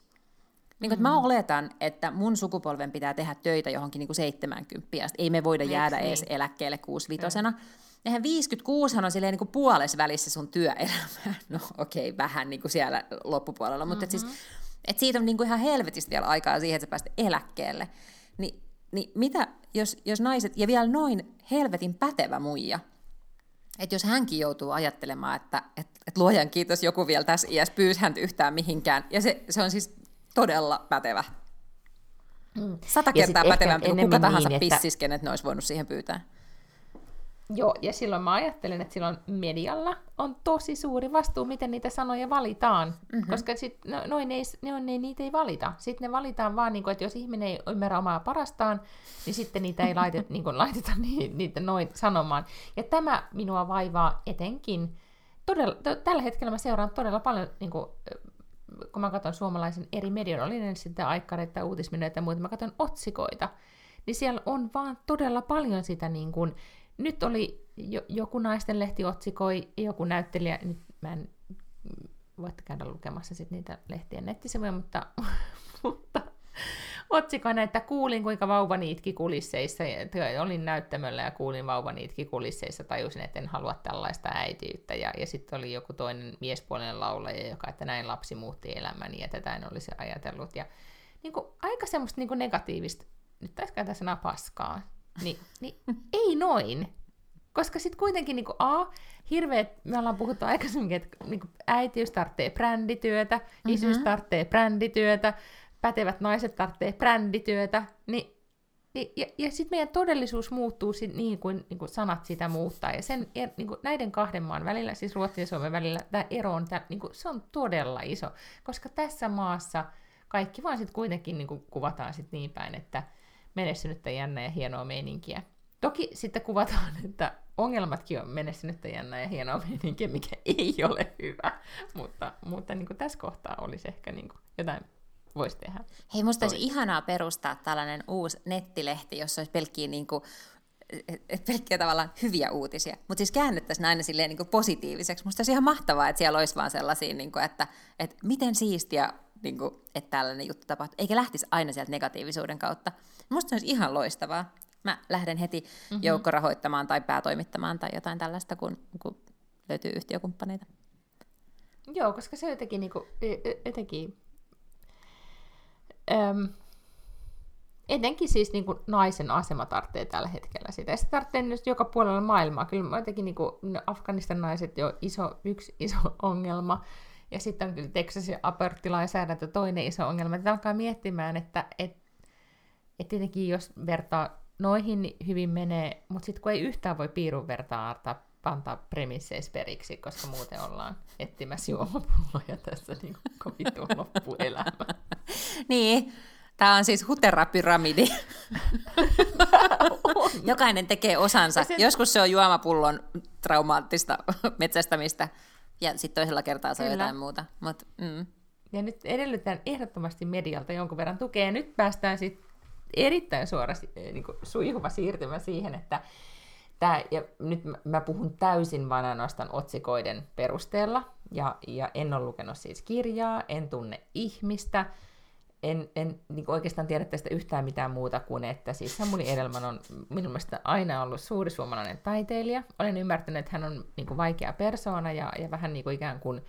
Niin kuin, mm. Mä oletan, että mun sukupolven pitää tehdä töitä johonkin niin kuin 70. Ei me voida Eks jäädä niin? edes eläkkeelle 65 mm. Eihän 56 on silleen niin kuin puolessa välissä sun työelämää. (laughs) No okei, okay, vähän niin kuin siellä loppupuolella, mutta mm-hmm. et siis, et siitä on niin kuin ihan helvetistä vielä aikaa siihen, että sä pääset eläkkeelle. Ni, niin mitä, jos, jos naiset, ja vielä noin helvetin pätevä muija, että jos hänkin joutuu ajattelemaan, että, että, että luojan kiitos joku vielä tässä iässä pyysi häntä yhtään mihinkään, ja se, se on siis todella pätevä. Mm. Sata kertaa pätevämpi kuin kuka tahansa niin, että... pissis, kenet ne olisi voinut siihen pyytää. Joo, ja silloin mä ajattelen, että silloin medialla on tosi suuri vastuu, miten niitä sanoja valitaan, mm-hmm. koska sit, no, noin ei, ne, ne, niitä ei valita. Sitten ne valitaan vaan, niin kuin, että jos ihminen ei ymmärrä omaa parastaan, niin sitten niitä ei laitet, (laughs) niin kuin, laiteta niin, niitä noin sanomaan. Ja tämä minua vaivaa etenkin. Todella, t- tällä hetkellä mä seuraan todella paljon, niin kuin, kun mä katson suomalaisen eri medioon, oli ne sitten aikkareita tai uutismedioita ja muuta, mä katson otsikoita, niin siellä on vaan todella paljon sitä niin kuin, nyt oli jo, joku naisten lehti otsikoi, joku näyttelijä, nyt mä en, voitte käydä lukemassa sit niitä lehtien nettisivuja, mutta, (laughs) mutta otsikoina, että kuulin kuinka vauvani itki kulisseissa, ja olin näyttämöllä ja kuulin vauvani itki kulisseissa, tajusin, että en halua tällaista äitiyttä, ja, ja sitten oli joku toinen miespuolinen laulaja, joka, että näin lapsi muutti elämäni, ja tätä en olisi ajatellut, ja niin kuin, aika semmoista niin kuin negatiivista, nyt taisi käyttää sanaa paskaa, niin, niin ei noin. Koska sitten kuitenkin niin kuin, A, hirveet, me ollaan puhuttu aikaisemmin, että niin kuin, äitiys tarvitsee brändityötä, mm-hmm. isyys tarvitsee brändityötä, pätevät naiset tarvitsee brändityötä, niin niin, ja, ja sitten meidän todellisuus muuttuu sit niin kuin, niin kuin sanat sitä muuttaa. Ja sen, er, niin kuin näiden kahden maan välillä, siis Ruotsin ja Suomen välillä, tämä ero on, tää, niin kuin, se on todella iso. Koska tässä maassa kaikki vaan sitten kuitenkin niin kuin kuvataan sit niin päin, että menestynyttä jännä ja hienoa meininkiä. Toki sitten kuvataan, että ongelmatkin on menestynyttä jännä ja hienoa meininkiä, mikä ei ole hyvä, mutta, mutta niin kuin tässä kohtaa olisi ehkä niin kuin jotain voisi tehdä. Hei, musta olisi ihanaa perustaa tällainen uusi nettilehti, jossa olisi pelkkiä, niin kuin, pelkkiä tavallaan hyviä uutisia, mutta siis käännettäisiin aina silleen niin positiiviseksi. Musta olisi ihan mahtavaa, että siellä olisi vaan sellaisia, niin kuin, että, että miten siistiä, niin kuin, että tällainen juttu tapahtuu, eikä lähtisi aina sieltä negatiivisuuden kautta. Musta olisi ihan loistavaa. Mä lähden heti mm-hmm. joukkorahoittamaan tai päätoimittamaan tai jotain tällaista, kun, kun löytyy yhtiökumppaneita. Joo, koska se jotenkin, niin kuin, jotenkin äm, etenkin siis niin kuin naisen asema tarvitsee tällä hetkellä sitä. Se tarvitsee nyt joka puolella maailmaa. Kyllä jotenkin niin kuin, Afganistan naiset jo iso, yksi iso (laughs) ongelma. Ja sitten on kyllä Texasin aborttilainsäädäntö toinen iso ongelma. Että alkaa miettimään, että et, et tietenkin jos vertaa noihin, niin hyvin menee, mutta sitten kun ei yhtään voi piirun vertaa antaa, antaa premisseis periksi, koska muuten ollaan etsimässä juomapulloja tässä niin kovitun loppuelämä. niin, Tämä on siis huterapyramidi. (laughs) Jokainen tekee osansa. Sen... Joskus se on juomapullon traumaattista metsästämistä, ja sitten toisella kertaa se on Kyllä. jotain muuta. Mut, mm. Ja nyt edellytään ehdottomasti medialta jonkun verran tukea, ja nyt päästään sitten erittäin suora niin kuin sujuva siirtymä siihen, että tämä, ja nyt mä puhun täysin vain ainoastaan otsikoiden perusteella, ja, ja en ole lukenut siis kirjaa, en tunne ihmistä, en, en niin oikeastaan tiedä tästä yhtään mitään muuta kuin, että siis Samuli Edelman on minun mielestä aina ollut suuri suomalainen taiteilija. Olen ymmärtänyt, että hän on niin kuin vaikea persoona ja, ja vähän niin kuin ikään kuin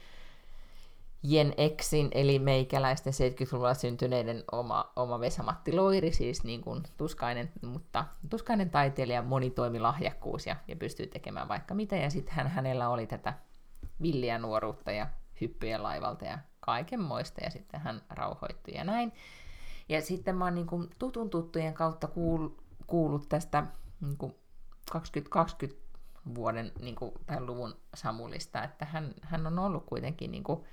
Jen Exin, eli meikäläisten 70-luvulla syntyneiden oma, oma Vesamatti Loiri, siis niin kuin tuskainen, mutta tuskainen taiteilija, monitoimilahjakkuus ja, ja pystyy tekemään vaikka mitä. Ja sitten hän, hänellä oli tätä villiä nuoruutta ja hyppyjä laivalta ja kaikenmoista, ja sitten hän rauhoittui ja näin. Ja sitten mä oon niin kuin tutun tuttujen kautta kuul, kuullut tästä niin kuin 2020 vuoden niin kuin, tai luvun Samulista, että hän, hän on ollut kuitenkin niin kuin,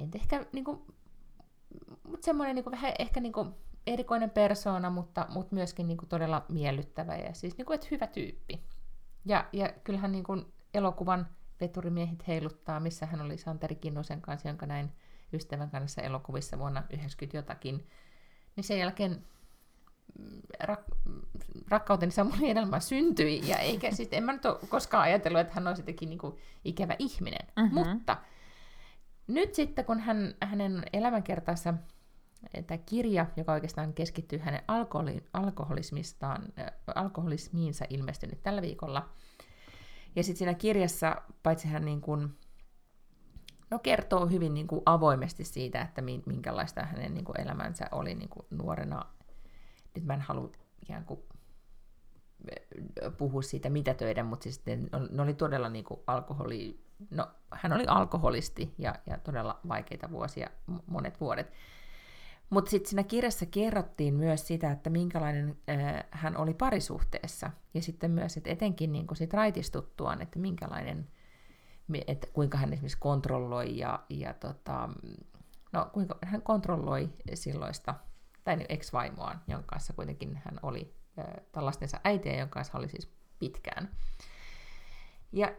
en ehkä niin kuin, mutta semmoinen niin kuin, vähän ehkä niin kuin, erikoinen persoona, mutta, mutta myöskin niin kuin, todella miellyttävä ja siis niin kuin, että hyvä tyyppi. Ja, ja kyllähän niin kuin, elokuvan Veturimiehet heiluttaa, missä hän oli Santeri Kinnosen kanssa, jonka näin ystävän kanssa elokuvissa vuonna 90 jotakin. Niin sen jälkeen mm, rak- rakkauteni Samuli Edelman syntyi, ja eikä (laughs) sit, en mä nyt ole koskaan ajatellut, että hän olisi jotenkin niin ikävä ihminen. Mm-hmm. Mutta nyt sitten, kun hän, hänen elämänkertansa, tämä kirja, joka oikeastaan keskittyy hänen alkoholi, alkoholismistaan, äh, alkoholismiinsa ilmestynyt tällä viikolla, ja sitten siinä kirjassa, paitsi hän niin kuin, no kertoo hyvin niin kuin avoimesti siitä, että minkälaista hänen niin kuin elämänsä oli niin kuin nuorena. Nyt mä en halua ikään kuin puhua siitä mitä töiden, mutta siis ne oli todella niin kuin alkoholi, no hän oli alkoholisti ja, ja todella vaikeita vuosia, monet vuodet. Mutta sitten siinä kirjassa kerrottiin myös sitä, että minkälainen äh, hän oli parisuhteessa. Ja sitten myös, että etenkin niin sit raitistuttuaan, että minkälainen, että kuinka hän esimerkiksi kontrolloi ja, ja tota, no, kuinka hän kontrolloi silloista, tai niin ex-vaimoaan, jonka kanssa kuitenkin hän oli äh, tällaistensa äitiä, jonka kanssa oli siis pitkään. Ja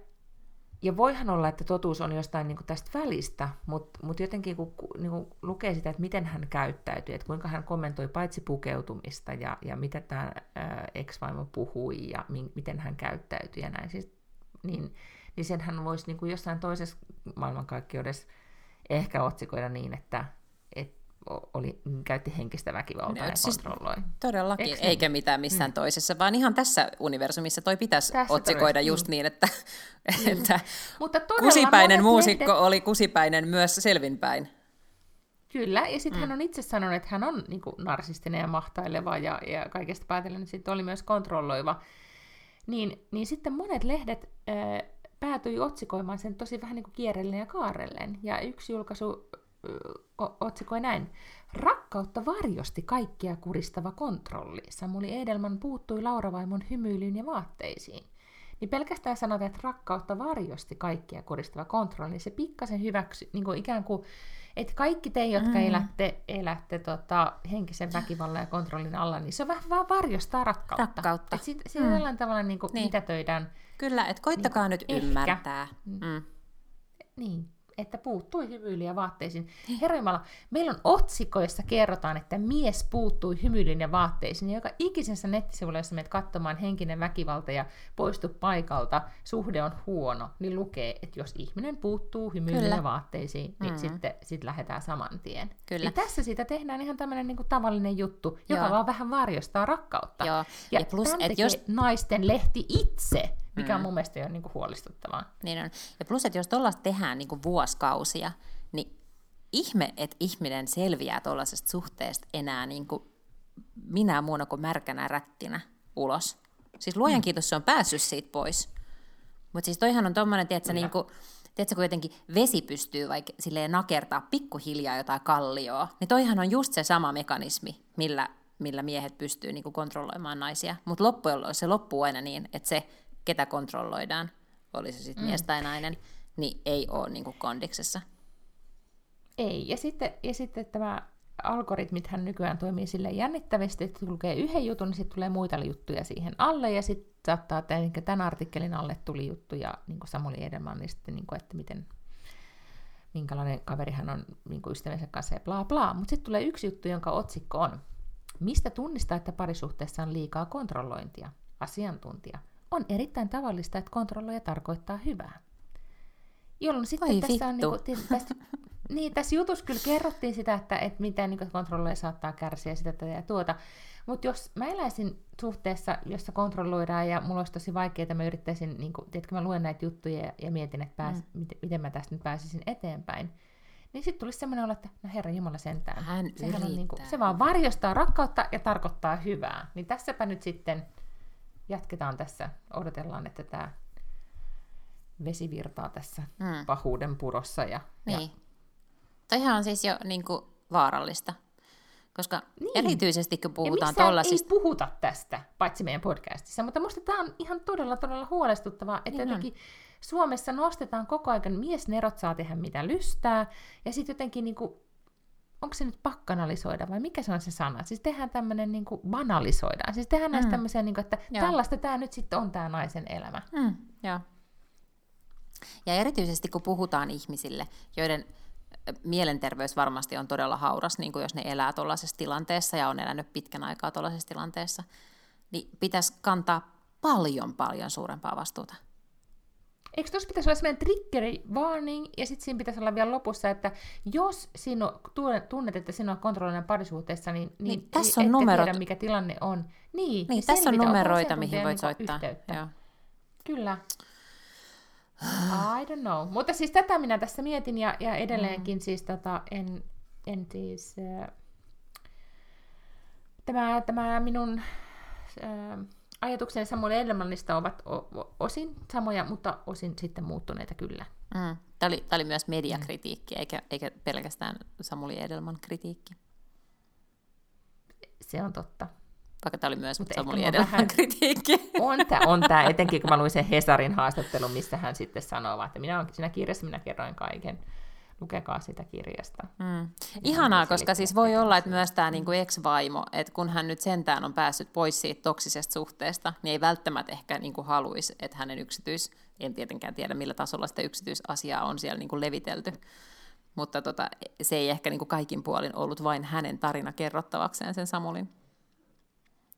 ja voihan olla, että totuus on jostain niin tästä välistä, mutta mut jotenkin kun niin lukee sitä, että miten hän käyttäytyi, että kuinka hän kommentoi paitsi pukeutumista ja, ja mitä tämä ex-vaimo puhui ja mi, miten hän käyttäytyi ja näin, siis, niin, niin sen hän voisi niin jossain toisessa maailmankaikkeudessa ehkä otsikoida niin, että, oli, käytti henkistä väkivaltaa no, ja siis kontrolloi. Todellakin, Eks eikä mitään missään mm. toisessa, vaan ihan tässä universumissa toi pitäisi tässä otsikoida todella. just mm. niin, että, mm. (laughs) että Mutta kusipäinen muusikko lehdet... oli kusipäinen myös selvinpäin. Kyllä, ja sitten mm. hän on itse sanonut, että hän on niin kuin, narsistinen ja mahtaileva ja, ja kaikesta päätellen niin sitten oli myös kontrolloiva. Niin, niin sitten monet lehdet äh, päätyi otsikoimaan sen tosi vähän niin kuin kierrellen ja kaarellen. Ja yksi julkaisu otsikoi näin. Rakkautta varjosti kaikkia kuristava kontrolli. Samuli Edelman puuttui Laura Vaimon hymyilyyn ja vaatteisiin. Niin pelkästään sanotaan, että rakkautta varjosti kaikkia kuristava kontrolli, se pikkasen hyväksy, niin kuin ikään kuin, että kaikki te, jotka mm. elätte, elätte tota, henkisen väkivallan ja kontrollin alla, niin se on vähän vaan varjostaa rakkautta. Rakkautta. Että sit, mm. tällainen tavalla niin kuin niin. mitätöidään. Kyllä, että koittakaa niin nyt ehkä. ymmärtää. Mm. Niin, että puuttui hymyilyyn vaatteisiin. Niin. Herra Jumala, meillä on otsikoissa kerrotaan, että mies puuttui hymyilyyn ja vaatteisiin. Ja joka ikisessä nettisivulla, jossa menet katsomaan henkinen väkivalta ja poistu paikalta, suhde on huono, niin lukee, että jos ihminen puuttuu hymyilyyn ja vaatteisiin, niin mm-hmm. sitten sit lähdetään saman tien. Kyllä. Ja tässä siitä tehdään ihan tämmöinen niin tavallinen juttu, joka Joo. vaan vähän varjostaa rakkautta. Joo. Ja, ja plus, et jos... naisten lehti itse mikä mm. on mun mielestä jo niin kuin huolestuttavaa. Niin on. Ja plus, että jos tuollaista tehdään niin kuin vuosikausia, niin ihme, että ihminen selviää tuollaisesta suhteesta enää niin kuin minä muuna kuin märkänä rättinä ulos. Siis luojan mm. kiitos, se on päässyt siitä pois. Mutta siis toihan on tommonen, tiedätkö, niin kuin, tiedätkö, kun jotenkin vesi pystyy vaikka silleen nakertaa pikkuhiljaa jotain kallioa, niin toihan on just se sama mekanismi, millä, millä miehet pystyy niin kuin kontrolloimaan naisia. Mutta loppujen se loppuu aina niin, että se, ketä kontrolloidaan, oli se sitten mm. mies tai nainen, niin ei ole niin kuin kondiksessa. Ei, ja sitten, ja sitten tämä algoritmithän nykyään toimii sille jännittävästi, että lukee yhden jutun, niin sitten tulee muita juttuja siihen alle, ja sitten saattaa, että niin tämän artikkelin alle tuli juttuja niin kuin Samuli Edelmanista, niin kuin, että miten, minkälainen kaveri hän on niin kuin ystävänsä kanssa ja bla bla. Mutta sitten tulee yksi juttu, jonka otsikko on, mistä tunnistaa, että parisuhteessa on liikaa kontrollointia? Asiantuntija. On erittäin tavallista, että kontrolloija tarkoittaa hyvää. Jolloin sitten Oi, tässä vittu. on niin kuin, tästä (laughs) niin, tässä jutussa kyllä kerrottiin sitä, että, että miten niin kontrolloija saattaa kärsiä sitä tätä ja tuota. Mutta jos mä eläisin suhteessa, jossa kontrolloidaan ja mulla olisi tosi vaikeaa, että mä yrittäisin, niin kuin, tiedätkö, mä luen näitä juttuja ja, ja mietin, että pääs, mm. miten, miten mä tästä nyt pääsisin eteenpäin, niin sitten tulisi semmoinen olo, että no herra Jumala sentään. Hän Sehän on, niin kuin, se vaan varjostaa rakkautta ja tarkoittaa hyvää. Niin tässäpä nyt sitten jatketaan tässä, odotellaan, että tämä vesi virtaa tässä mm. pahuuden purossa. Ja, niin. ja Toihan on siis jo niin kuin, vaarallista. Koska niin. erityisesti kun puhutaan tuollaisista... ei puhuta tästä, paitsi meidän podcastissa, mutta minusta tämä on ihan todella, todella huolestuttavaa, että niin jotenkin. Suomessa nostetaan koko ajan, miesnerot saa tehdä mitä lystää, ja sitten jotenkin niin kuin, onko se nyt pakkanalisoida vai mikä se on se sana? Siis tehdään tämmöinen niin kuin banalisoidaan. Siis tehdään mm. näistä tämmöisiä, niin kuin, että Joo. tällaista tämä nyt sitten on tämä naisen elämä. Mm. Joo. Ja erityisesti kun puhutaan ihmisille, joiden mielenterveys varmasti on todella hauras, niin kuin jos ne elää tuollaisessa tilanteessa ja on elänyt pitkän aikaa tuollaisessa tilanteessa, niin pitäisi kantaa paljon, paljon suurempaa vastuuta. Eikö tuossa pitäisi olla sellainen triggeri warning, ja sitten siinä pitäisi olla vielä lopussa, että jos sinu, tunnet, että sinua kontrolloidaan parisuhteessa, niin, niin, niin tässä on numerot. tiedä, mikä tilanne on. Niin, niin tässä on numeroita, mihin voit soittaa. Joo. Kyllä. I don't know. Mutta siis tätä minä tässä mietin ja, ja edelleenkin mm. siis tota, en, en siis... Äh, tämä, tämä minun äh, ajatukseni Samuel Edelmanista ovat osin samoja, mutta osin sitten muuttuneita kyllä. Mm. Tämä, oli, tämä oli myös mediakritiikki, eikä, eikä pelkästään Samuli Edelman kritiikki. Se on totta. Vaikka tämä oli myös Mutta Samuli Edelman vähän... kritiikki. On tämä, on tämä, etenkin kun mä luin sen Hesarin haastattelun, missä hän sitten sanoo, että minä olen siinä kirjassa minä kerroin kaiken. Lukekaa sitä kirjasta. Mm. Ihanaa, koska siis voi olla, että myös tämä niinku ex-vaimo, että kun hän nyt sentään on päässyt pois siitä toksisesta suhteesta, niin ei välttämättä ehkä niinku haluaisi, että hänen yksityis, en tietenkään tiedä millä tasolla sitä yksityisasiaa on siellä niinku levitelty, mutta tota, se ei ehkä niinku kaikin puolin ollut vain hänen tarina kerrottavakseen sen Samulin.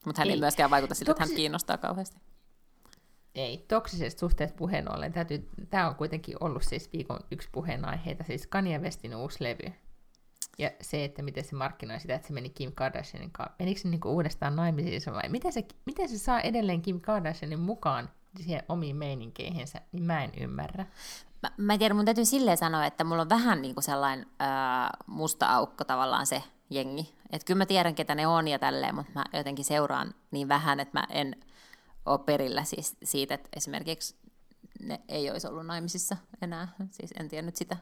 Mutta hän ei, ei myöskään vaikuta siltä, Toksi... että hän kiinnostaa kauheasti. Ei, toksisesta suhteesta puheen ollen. Täytyy, tämä on kuitenkin ollut siis viikon yksi puheenaiheita, siis Kanye Westin uusi levy. Ja se, että miten se markkinoi sitä, että se meni Kim Kardashianin kanssa. Menikö se niinku uudestaan naimisiin vai miten se, miten se saa edelleen Kim Kardashianin mukaan siihen omiin meininkeihinsä, niin mä en ymmärrä. Mä, mä en tiedä, mun täytyy silleen sanoa, että mulla on vähän niinku sellainen ää, musta aukko tavallaan se jengi. Että kyllä mä tiedän, ketä ne on ja tälleen, mutta mä jotenkin seuraan niin vähän, että mä en ole perillä siis siitä, että esimerkiksi ne ei olisi ollut naimisissa enää. Siis en tiennyt sitä.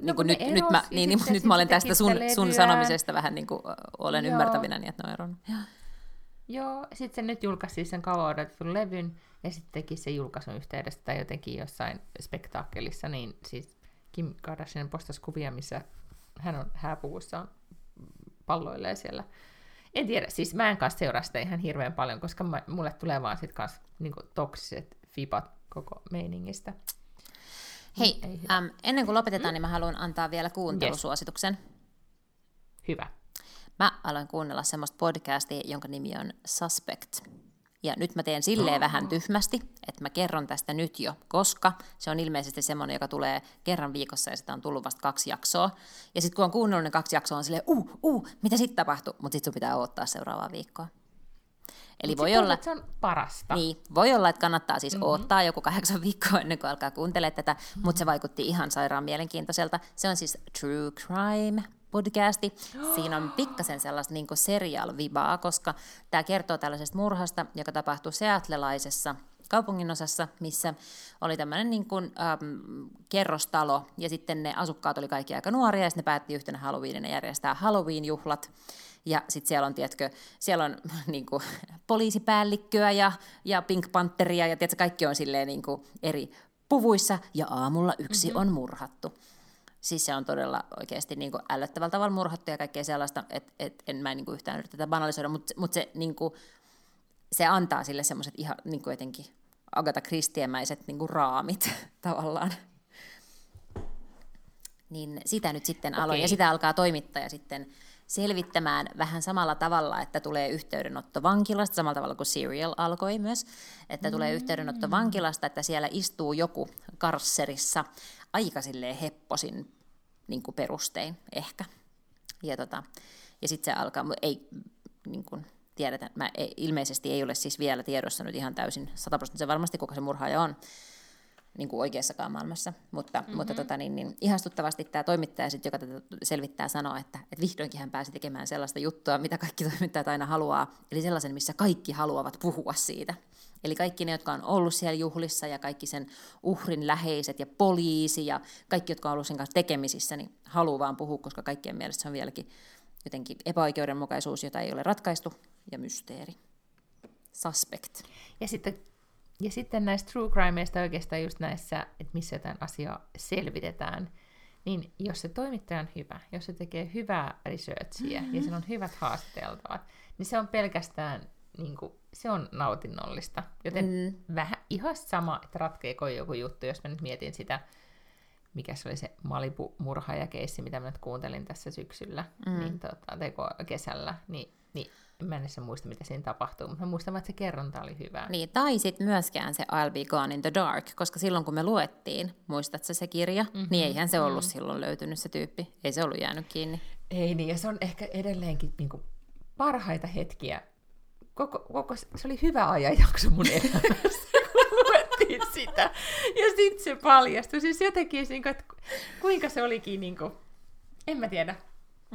No, niin kuin nyt, nyt, mä, niin, niin, nyt mä olen tästä sun, sun sanomisesta vähän niin kuin olen Joo. ymmärtävinä, niin että ne on eronnut. Joo, sitten se nyt julkaisi sen kauan odotetun levyn, ja sitten teki se julkaisun yhteydessä tai jotenkin jossain spektaakkelissa, niin siis Kim Kardashian postasi kuvia, missä hän on hääpuvussa palloilee siellä. En tiedä, siis mä en kanssa seuraa sitä ihan hirveän paljon, koska mä, mulle tulee vaan sit kanssa niin toksiset fipat koko meiningistä. Hei, äm, ennen kuin lopetetaan, mm? niin mä haluan antaa vielä kuuntelusuosituksen. Yes. Hyvä. Mä aloin kuunnella semmoista podcastia, jonka nimi on Suspect. Ja nyt mä teen silleen oh. vähän tyhmästi, että mä kerron tästä nyt jo, koska se on ilmeisesti semmoinen, joka tulee kerran viikossa ja sitä on tullut vasta kaksi jaksoa. Ja sitten kun on kuunnellut ne kaksi jaksoa, on silleen, uh, uh, mitä sitten tapahtuu? Mutta sitten sun pitää odottaa seuraavaa viikkoa. Eli voi olla, että se on parasta. Niin, voi olla, että kannattaa siis mm-hmm. odottaa joku kahdeksan (laughs) viikkoa ennen kuin alkaa kuuntelemaan tätä, mm-hmm. mutta se vaikutti ihan sairaan mielenkiintoiselta. Se on siis True Crime podcasti. (gasps) Siinä on pikkasen sellaista niin serial-vibaa, koska tämä kertoo tällaisesta murhasta, joka tapahtui Seatlelaisessa kaupunginosassa, missä oli tämmöinen niin kuin, ähm, kerrostalo, ja sitten ne asukkaat oli kaikki aika nuoria, ja sitten ne päätti yhtenä Halloweenina järjestää Halloween-juhlat, ja sitten siellä on, tiedätkö, siellä on (laughs) niin kuin, poliisipäällikköä ja, ja Pink Pantheria, ja tiedätkö, kaikki on silleen niin kuin, eri puvuissa, ja aamulla yksi mm-hmm. on murhattu. Siis se on todella oikeasti niin kuin ällöttävällä tavalla murhattu ja kaikkea sellaista, että et, en mä niin kuin yhtään yritä tätä banalisoida, mutta mut se, niin kuin, se antaa sille semmoiset ihan niin kuin jotenkin Agatha Christiemäiset niin kuin raamit (laughs) tavallaan. Niin sitä nyt sitten aloin, okay. ja sitä alkaa toimittaja sitten selvittämään vähän samalla tavalla, että tulee yhteydenotto vankilasta, samalla tavalla kuin Serial alkoi myös, että tulee yhteydenotto vankilasta, että siellä istuu joku karsserissa aika silleen hepposin niin kuin perustein ehkä. Ja, tota, ja sitten se alkaa, ei niin kuin, tiedetä, mä ei, ilmeisesti ei ole siis vielä tiedossa nyt ihan täysin sataprosenttisen varmasti, kuka se murhaaja on niin kuin oikeassakaan maailmassa, mutta, mm-hmm. mutta tota, niin, niin, ihastuttavasti tämä toimittaja, sit, joka tätä selvittää, sanoo, että, että vihdoinkin hän pääsi tekemään sellaista juttua, mitä kaikki toimittajat aina haluaa, eli sellaisen, missä kaikki haluavat puhua siitä. Eli kaikki ne, jotka on ollut siellä juhlissa ja kaikki sen uhrin läheiset ja poliisi ja kaikki, jotka on ollut sen kanssa tekemisissä, niin haluaa vaan puhua, koska kaikkien mielestä se on vieläkin jotenkin epäoikeudenmukaisuus, jota ei ole ratkaistu, ja mysteeri. Suspect. Ja sitten, ja sitten näistä true crimeista oikeastaan just näissä, että missä jotain asiaa selvitetään, niin jos se toimittaja on hyvä, jos se tekee hyvää researchia mm-hmm. ja sillä on hyvät haastateltavat, niin se on pelkästään niin kuin, se on nautinnollista. Joten mm. vähän ihan sama, että ratkeeko joku juttu, jos mä nyt mietin sitä, mikä se oli se Malibu-murhaajakeissi, mitä mä nyt kuuntelin tässä syksyllä, mm. niin tota, teko kesällä, niin, niin mä en edes muista, mitä siinä tapahtuu, mutta mä muistan, että se kerronta oli hyvä. Niin, tai sitten myöskään se I'll be gone in the dark, koska silloin kun me luettiin, muistatko se kirja, mm-hmm. niin eihän se ollut mm-hmm. silloin löytynyt se tyyppi. Ei se ollut jäänyt kiinni. Ei niin, ja se on ehkä edelleenkin niin kuin, parhaita hetkiä. Koko, koko, se oli hyvä ajanjakso mun (laughs) elämässä, kun luettiin sitä. Ja sitten se paljastui. Siis jotenkin, niin kuin, että kuinka se olikin, niin kuin, en mä tiedä,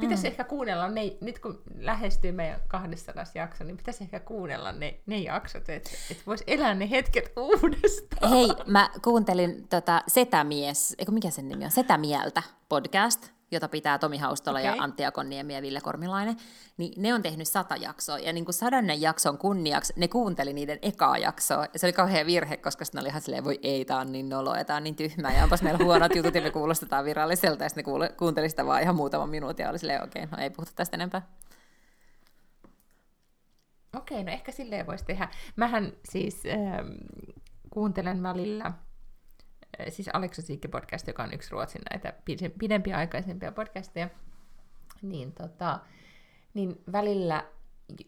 Pitäisi mm. ehkä kuunnella ne, nyt kun lähestyy meidän 200 jakso, niin pitäisi ehkä kuunnella ne, ne jaksot, että et voisi elää ne hetket uudestaan. Hei, mä kuuntelin tota Setämies, eikö mikä sen nimi on, Setämieltä podcast, jota pitää Tomi Haustola okay. ja Antti Akonniemi ja Ville Kormilainen, niin ne on tehnyt sata jaksoa, ja niin kuin sadannen jakson kunniaksi ne kuunteli niiden ekaa jaksoa, ja se oli kauhean virhe, koska sitten oli ihan silleen, voi ei, tää on niin nolo, ja tää on niin tyhmää, ja onpas meillä huonot jutut, ja me kuulostetaan viralliselta, ja sitten ne kuule, kuunteli sitä vaan ihan muutaman minuutin, ja oli silleen, okei, okay, no ei puhuta tästä enempää. Okei, no ehkä silleen voisi tehdä. Mähän siis ähm, kuuntelen välillä siis Alexa Siikki podcast, joka on yksi Ruotsin näitä pidempiä aikaisempia podcasteja, niin, tota, niin välillä,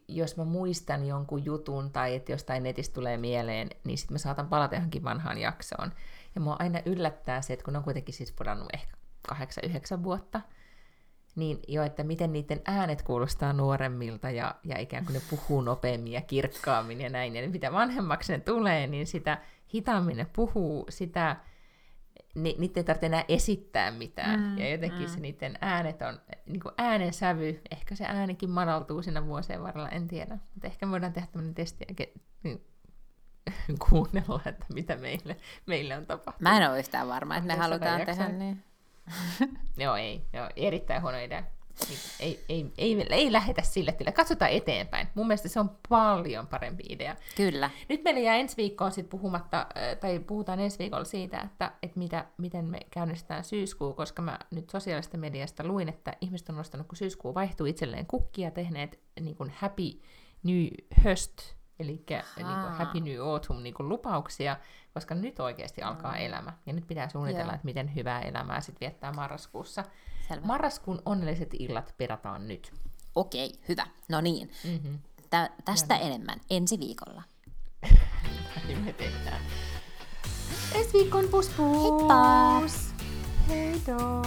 jos mä muistan jonkun jutun tai että jostain netistä tulee mieleen, niin sitten mä saatan palata johonkin vanhaan jaksoon. Ja mua aina yllättää se, että kun on kuitenkin siis pudannut ehkä 8-9 vuotta, niin jo, että miten niiden äänet kuulostaa nuoremmilta ja, ja ikään kuin ne puhuu nopeammin ja kirkkaammin ja näin. Ja mitä vanhemmaksi ne tulee, niin sitä hitaammin ne puhuu, sitä ni, niitä ei tarvitse enää esittää mitään. Mm, ja jotenkin mm. se niiden äänet on, niin kuin äänen sävy, ehkä se äänikin madaltuu siinä vuosien varrella, en tiedä. Mutta ehkä me voidaan tehdä tämmöinen testi ja ke, niin, (laughs) kuunnella, että mitä meille, meille on tapahtunut. Mä en ole yhtään varma, että me halutaan tehdä niin. (laughs) joo, ei. Joo, erittäin huono idea. Niin, ei, ei, ei, ei lähetä sille tielle. Katsotaan eteenpäin. Mun mielestä se on paljon parempi idea. Kyllä. Nyt meillä jää ensi viikkoon sit puhumatta, tai puhutaan ensi viikolla siitä, että, että mitä, miten me käynnistetään syyskuu, koska mä nyt sosiaalista mediasta luin, että ihmiset on nostanut, kun syyskuu vaihtuu itselleen kukkia, tehneet niin kuin happy new höst, eli niin kuin happy new autumn niin kuin lupauksia, koska nyt oikeasti alkaa mm. elämä. Ja nyt pitää suunnitella, Joo. että miten hyvää elämää sitten viettää marraskuussa. Selvä. Marraskuun onnelliset illat perataan nyt. Okei, hyvä. No niin. Mm-hmm. Tä, tästä ja enemmän ensi viikolla. (laughs) Näin me tehdään. Ensi viikon pus pus! Heippa! Heidoo!